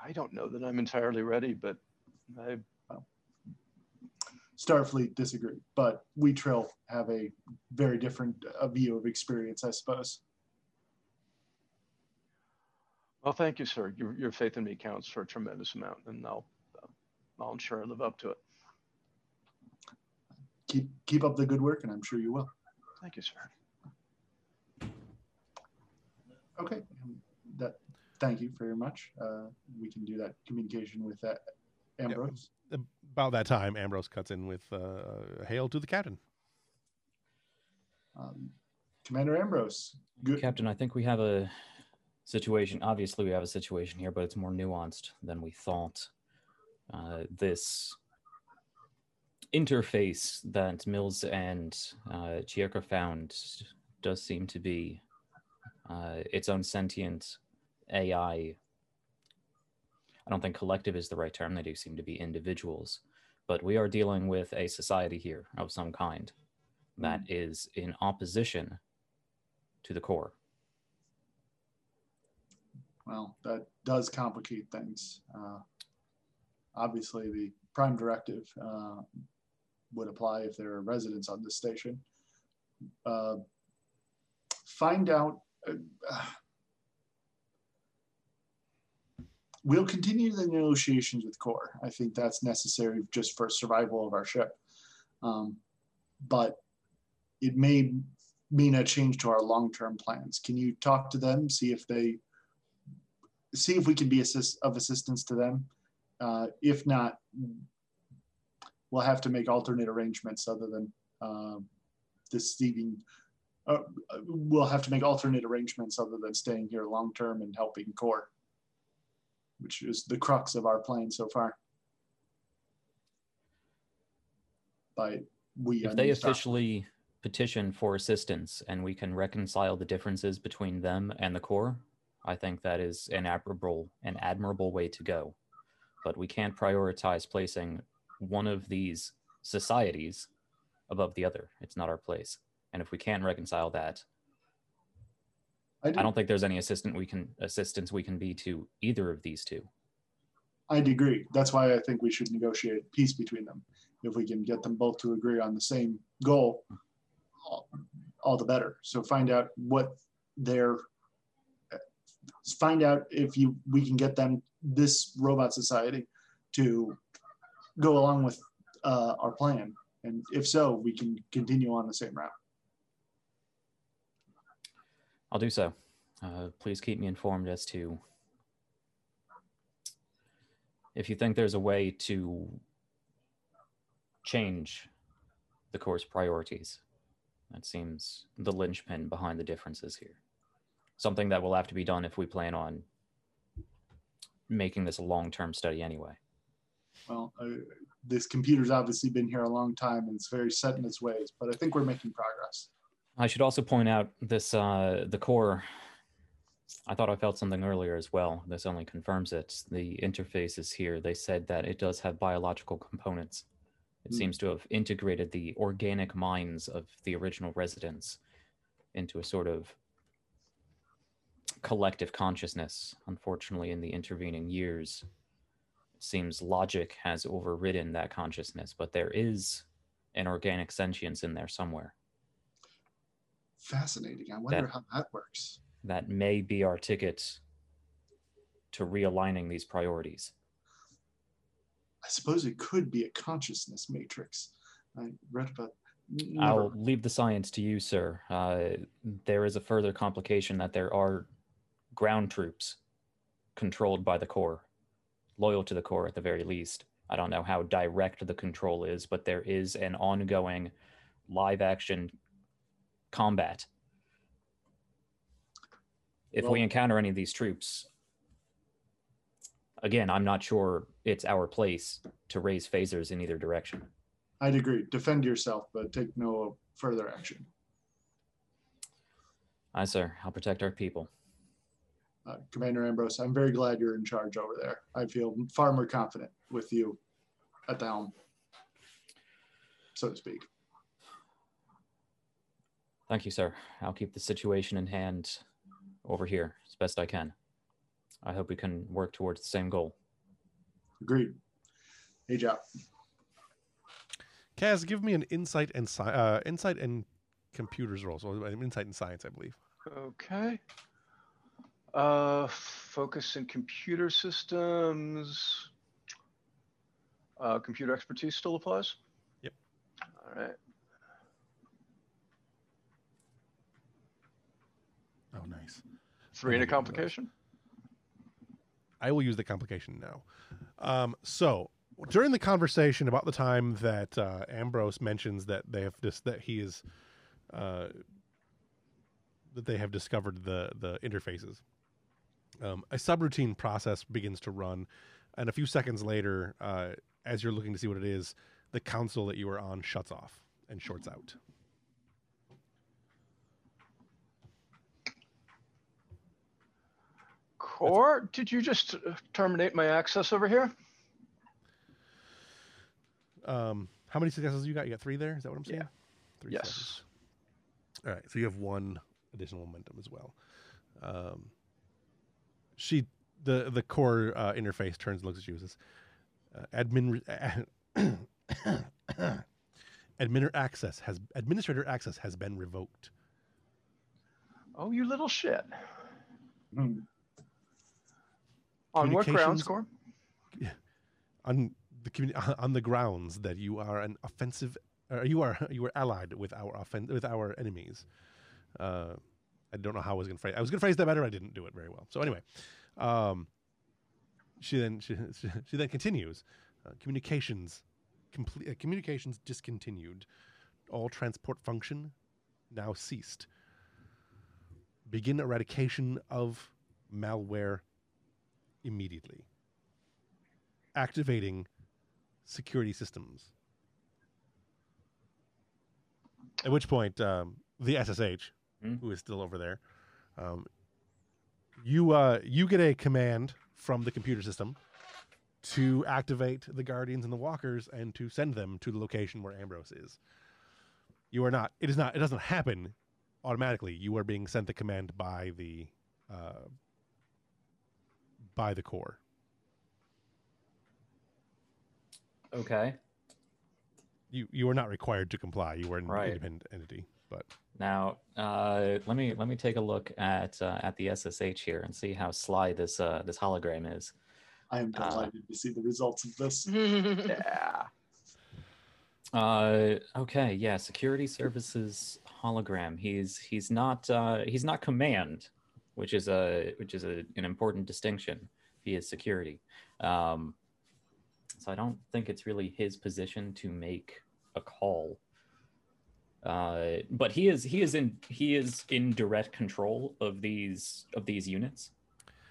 I don't know that I'm entirely ready, but I Starfleet disagree, but we Trill have a very different uh, view of experience, I suppose. well, thank you, sir. Your, your faith in me counts for a tremendous amount, and I'll uh, I'll ensure I live up to it. Keep keep up the good work, and I'm sure you will. Thank you, sir. Okay, that. Thank you very much. Uh, we can do that communication with that Ambrose. About that time, Ambrose cuts in with uh, "Hail to the captain." Um, Commander Ambrose, good. Captain, I think we have a situation. Obviously, we have a situation here, but it's more nuanced than we thought. Uh, this interface that Mills and uh, Chirka found does seem to be uh, its own sentient AI. I don't think collective is the right term. They do seem to be individuals. But we are dealing with a society here of some kind that is in opposition to the core. Well, that does complicate things. Uh, obviously, the prime directive uh, would apply if there are residents on this station. Uh, find out. Uh, we'll continue the negotiations with Core. I think that's necessary just for survival of our ship. Um, but it may mean a change to our long-term plans. Can you talk to them, see if they see if we can be assist, of assistance to them. Uh, if not, we'll have to make alternate arrangements other than uh, deceiving. Uh, we'll have to make alternate arrangements other than staying here long term and helping core, which is the crux of our plan so far. By we, if they officially petition for assistance and we can reconcile the differences between them and the core, I think that is an admirable an admirable way to go. But we can't prioritize placing one of these societies above the other. It's not our place. And if we can't reconcile that, I, do, I don't think there's any assistant we can assistance we can be to either of these two. I'd agree. That's why I think we should negotiate peace between them. If we can get them both to agree on the same goal, all, all the better. So find out what their find out if you we can get them this robot society to go along with uh, our plan, and if so, we can continue on the same route. I'll do so. Uh, please keep me informed as to if you think there's a way to change the core's priorities. That seems the linchpin behind the differences here. Something that will have to be done if we plan on making this a long-term study anyway. Well, uh, this computer's obviously been here a long time and it's very set in its ways, but I think we're making progress. I should also point out this uh, the core. I thought I felt something earlier as well. This only confirms it. The interface is here. They said that it does have biological components. It Hmm. seems to have integrated the organic minds of the original residents into a sort of collective consciousness. Unfortunately, in the intervening years, it seems logic has overridden that consciousness, but there is an organic sentience in there somewhere. Fascinating. I wonder That- how that works. that may be our ticket to realigning these priorities. I suppose it could be a consciousness matrix. I read about. never- I'll leave the science to you, sir. Uh, there is a further complication that there are ground troops controlled by the core, loyal to the core at the very least. I don't know how direct the control is, but there is an ongoing live action combat. If we encounter any of these troops, again, I'm not sure it's our place to raise phasers in either direction. I'd agree. Defend yourself, but take no further action. Aye, sir. I'll protect our people. Uh, Commander Ambrose, I'm very glad you're in charge over there. I feel far more confident with you at the helm, so to speak. Thank you, sir. I'll keep the situation in hand over here as best I can. I hope we can work towards the same goal. Agreed. Hey, out. Cass, give me an insight and sci- uh, insight and computers roll. So insight and science, I believe. Okay. Uh, focus in computer systems. Uh, computer expertise still applies? Yep. All right. Oh, nice. Three in a Okay, well, that's- complication? I will use the complication now. Um, so during the conversation about the time that uh, Ambrose mentions that they have dis- that he is uh, that they have discovered the the interfaces, um, a subroutine process begins to run, and a few seconds later, uh, as you're looking to see what it is, the console that you are on shuts off and shorts out. Core, did you just uh, terminate my access over here? Um, how many successes you got? You got three there. Is that what I'm saying? Yeah. Three Yes. successes. All right. So you have one additional momentum as well. Um, she, the the core uh, interface turns and looks at you and says, uh, "Admin, admin access has administrator access has been revoked. Oh, you little shit. Hmm. On what grounds, Communications- on the communi- on the grounds that you are an offensive uh, you are you are allied with our offen- with our enemies. Uh, I don't know how I was going to phrase I was going to phrase that better I didn't do it very well. So anyway um, she then she, she then continues uh, communications complete uh, communications discontinued. All transport function now ceased. Begin eradication of malware immediately activating security systems. At which point, um, the SSH, Hmm. who is still over there, um, you uh, you get a command from the computer system to activate the guardians and the walkers and to send them to the location where Ambrose is. You are not. It is not. It doesn't happen automatically. You are being sent the command by the uh, by the core. Okay. you you are not required to comply. You are an Right. independent entity. But Now, uh, let me let me take a look at uh, at the SSH here and see how sly this uh, this hologram is. I am Uh, delighted to see the results of this. Yeah. Uh, okay, yeah, security services hologram. He's he's not uh, he's not command, which is a which is a, an important distinction. Is security. Um, so I don't think it's really his position to make a call Uh, but he is he is in he is in direct control of these of these units.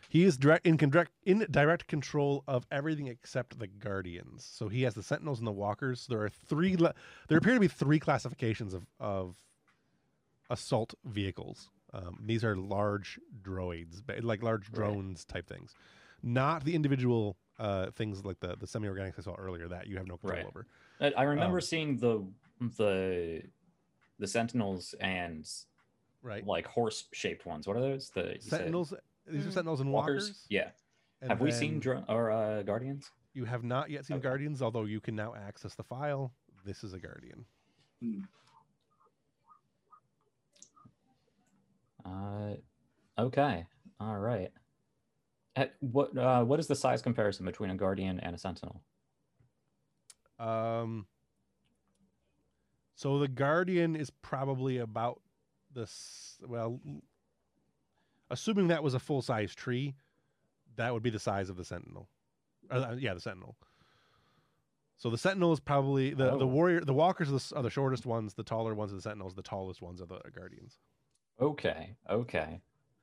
He is direct in direct in direct control of everything except the guardians. So he has the sentinels and the walkers. There are three. There appear to be three classifications of of assault vehicles. Um, these are large droids, like large Right. drones type things, not the individual uh, things like the the semi organics I saw earlier that you have no control Right. over. I, remember Um, seeing the the the sentinels and Right. like horse shaped ones. What are those? The you said Sentinels. These are Mm. sentinels and walkers. walkers. Yeah. and Have we seen then dro- or uh, guardians? You have not yet seen Okay. guardians, although you can now access the file. This is a guardian. Uh, okay. All right. At what uh, what is the size comparison between a guardian and a sentinel? Um, so the Guardian is probably about this. Well, assuming that was a full size tree, that would be the size of the Sentinel. Uh, yeah, the Sentinel. So the Sentinel is probably the, the Oh. warrior. The Walkers are the, are the shortest ones. The taller ones are the Sentinels. The tallest ones are the Guardians. Okay. Okay.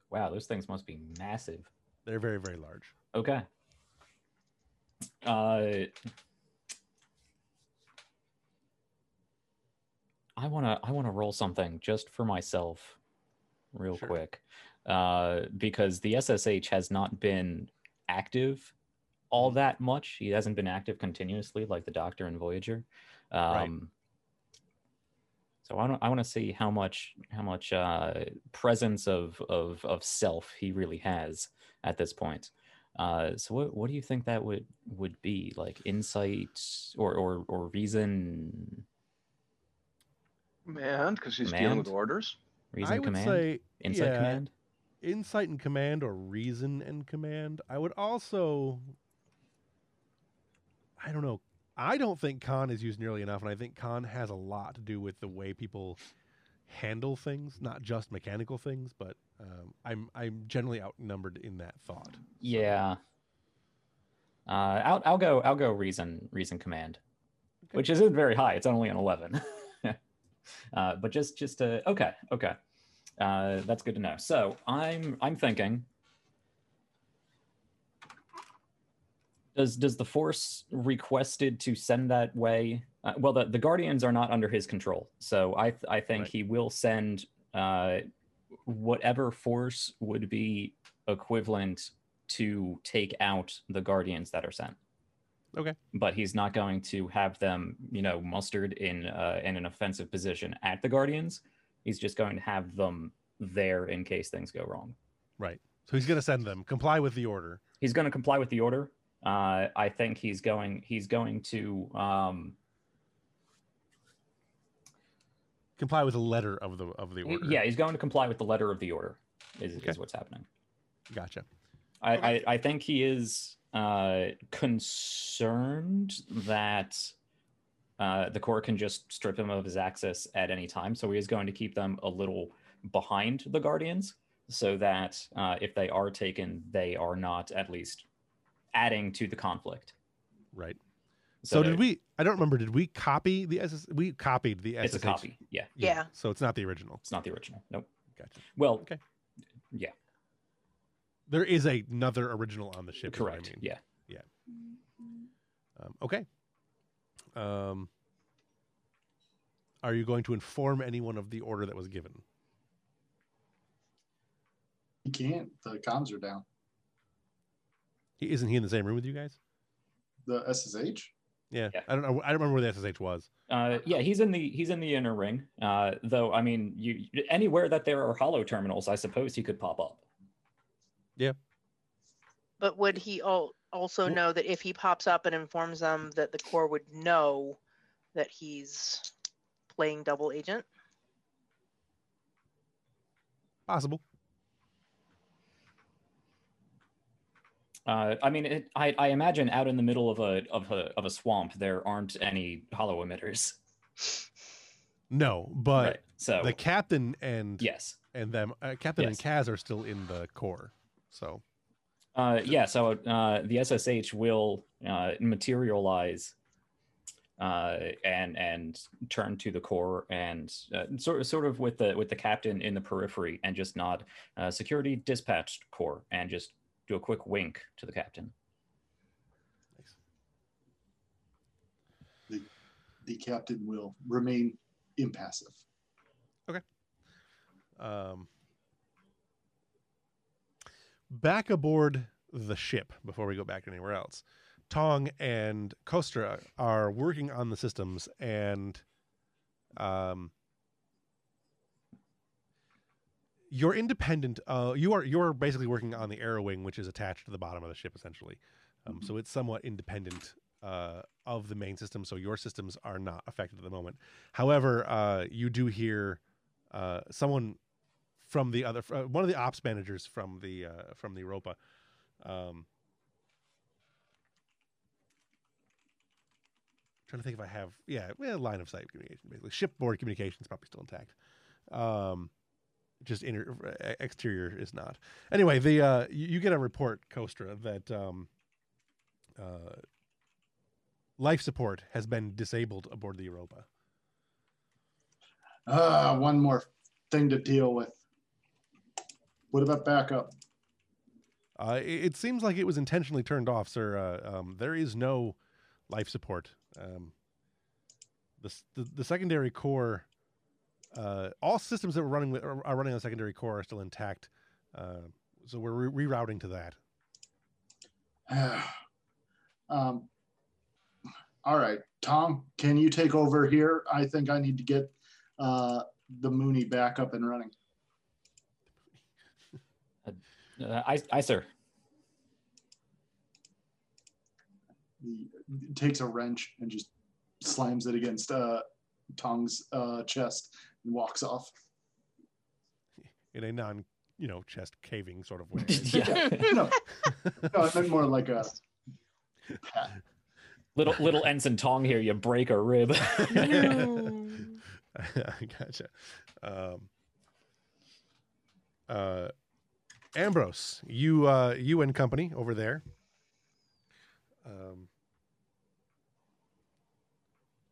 Wow, those things must be massive. They're very very large. Okay. Uh, I wanna I wanna roll something just for myself, real Sure. quick, uh, because the SSH has not been active all that much. He hasn't been active continuously like the Doctor and Voyager. Um, Right. So I want I want to see how much how much uh, presence of, of of self he really has at this point. Uh, so what what do you think that would would be like insight or or or reason Command, because he's dealing with orders. reason I would command say insight yeah, command? insight and command or reason and command. I would also I don't know. I don't think con is used nearly enough and I think con has a lot to do with the way people handle things, not just mechanical things, but um, I'm I'm generally outnumbered in that thought. Yeah. Uh, I'll I'll go I'll go reason reason command, Okay. which isn't very high. It's only an eleven. uh, but just just to okay okay, uh, that's good to know. So I'm I'm thinking. Does does the force requested to send that way? Uh, well, the, the guardians are not under his control, so I th- I think Right. he will send uh, whatever force would be equivalent to take out the guardians that are sent. Okay. But he's not going to have them, you know, mustered in uh, in an offensive position at the guardians. He's just going to have them there in case things go wrong. Right. So he's going to send them. Comply with the order. He's going to comply with the order. Uh, I think he's going. He's going to. Um, Comply with the letter of the of the order. yeah, he's going to comply with the letter of the order. Is, Okay. is what's happening. Gotcha. I, I, I think he is uh, concerned that uh, the core can just strip him of his access at any time. So he is going to keep them a little behind the Guardians so that uh, if they are taken, they are not at least adding to the conflict. Right. So, that did we I don't remember did we copy the SS we copied the It's a copy. Yeah, Yeah. So it's not the original. it's not the original. Nope. Gotcha. Well, Okay. yeah, There is a, another original on the ship. is what I correct. mean. Yeah. Um, okay. Um, are you going to inform anyone of the order that was given? You can't. The comms are down. He, isn't he in the same room with you guys? The SSH. Yeah. Yeah. I don't know. I don't remember where the SSH was. Uh, yeah, he's in the he's in the inner ring. Uh, though I mean, you anywhere that there are holo terminals, I suppose he could pop up. Yeah. But would he al- also Well- know that if he pops up and informs them that the core would know that he's playing double agent? Possible. Uh, I mean, it, I, I imagine out in the middle of a of a of a swamp, there aren't any holo emitters. No, but right. So the captain and yes, and them uh, captain Yes. and Cass are still in the core. So uh, yeah. So uh, the SSH will uh, materialize uh, and and turn to the core and uh, sort of sort of with the with the captain in the periphery and just nod uh, security dispatched core and just do a quick wink to the captain. The, the captain will remain impassive. Okay. Um, back aboard the ship before we go back anywhere else. Tong and Kostra are working on the systems and um you're independent uh you are you're basically working on the arrow wing which is attached to the bottom of the ship essentially um, so it's somewhat independent uh of the main system so your systems are not affected at the moment however uh you do hear uh someone from the other uh, one of the ops managers from the uh from the europa um trying to think if I have yeah, well, line of sight communication basically. Shipboard communication is probably still intact. Um, just inner uh, exterior is not. Anyway, the uh, you, you get a report, Kostra, that um, uh, life support has been disabled aboard the Europa. Ah, one more thing to deal with. What about backup? Uh, it, it seems like it was intentionally turned off, sir. Uh, um, there is no life support. Um, the, the the secondary core, uh, all systems that were running with, are are running on the secondary core are still intact. Uh, so we're re- rerouting to that. um, all right, Tong, can you take over here? I think I need to get uh, the Mooney back up and running. Uh, I, I, sir. He takes a wrench and just slams it against uh, Tong's uh, chest and walks off. in a non, you know, chest caving sort of way. yeah. no, no, I meant more like a pat. Little little ensign Tong here, you break a rib. I gotcha. Um, uh, Ambrose, you uh, you and company over there. Um,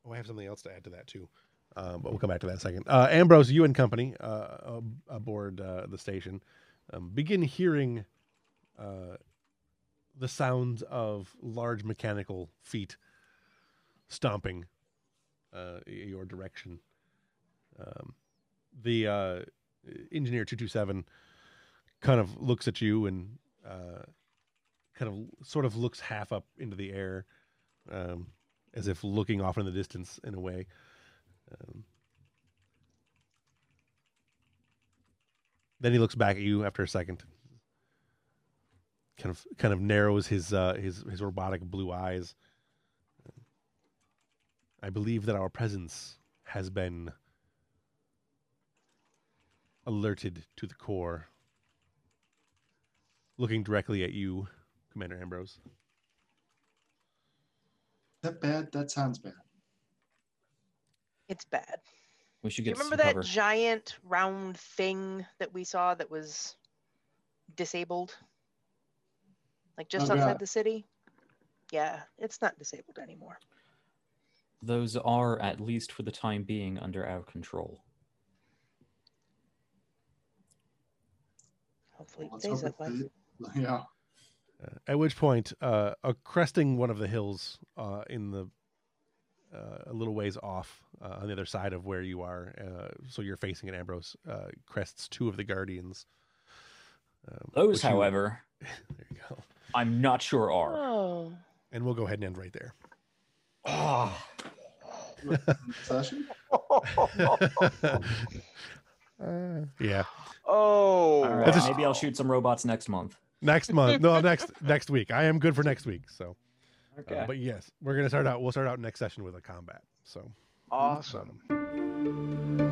oh, I have something else to add to that too, um, but we'll come back to that in a second. Uh, Ambrose, you and company uh, ab- aboard uh, the station um, begin hearing uh, the sounds of large mechanical feet stomping uh, your direction. Um, the engineer 227 kind of looks at you and kind of sort of looks half up into the air um, as if looking off in the distance in a way. Um, then he looks back at you after a second. Kind of, kind of narrows his uh, his his robotic blue eyes. I believe that our presence has been alerted to the core. Looking directly at you, Commander Ambrose. That bad? That sounds bad. It's bad. we should Do you remember some that cover. giant round thing that we saw that was disabled? Like just Oh, outside God. the city? Yeah, it's not disabled anymore. Those are, at least for the time being, under our control. Hopefully it stays that way. Yeah. Uh, at which point, uh, uh, cresting one of the hills uh, in the a little ways off uh, on the other side of where you are, uh, so you're facing it, Ambrose uh, crests two of the guardians. Um, Those, which you- however, there you go. I'm not sure are. Oh. And we'll go ahead and end right there. Session? Uh, yeah. Oh, all right. Maybe I'll shoot some robots next month. Next month. No, next next week. I am good for next week. So, uh, but yes, we're gonna start out. We'll start out next session with a combat. So awesome.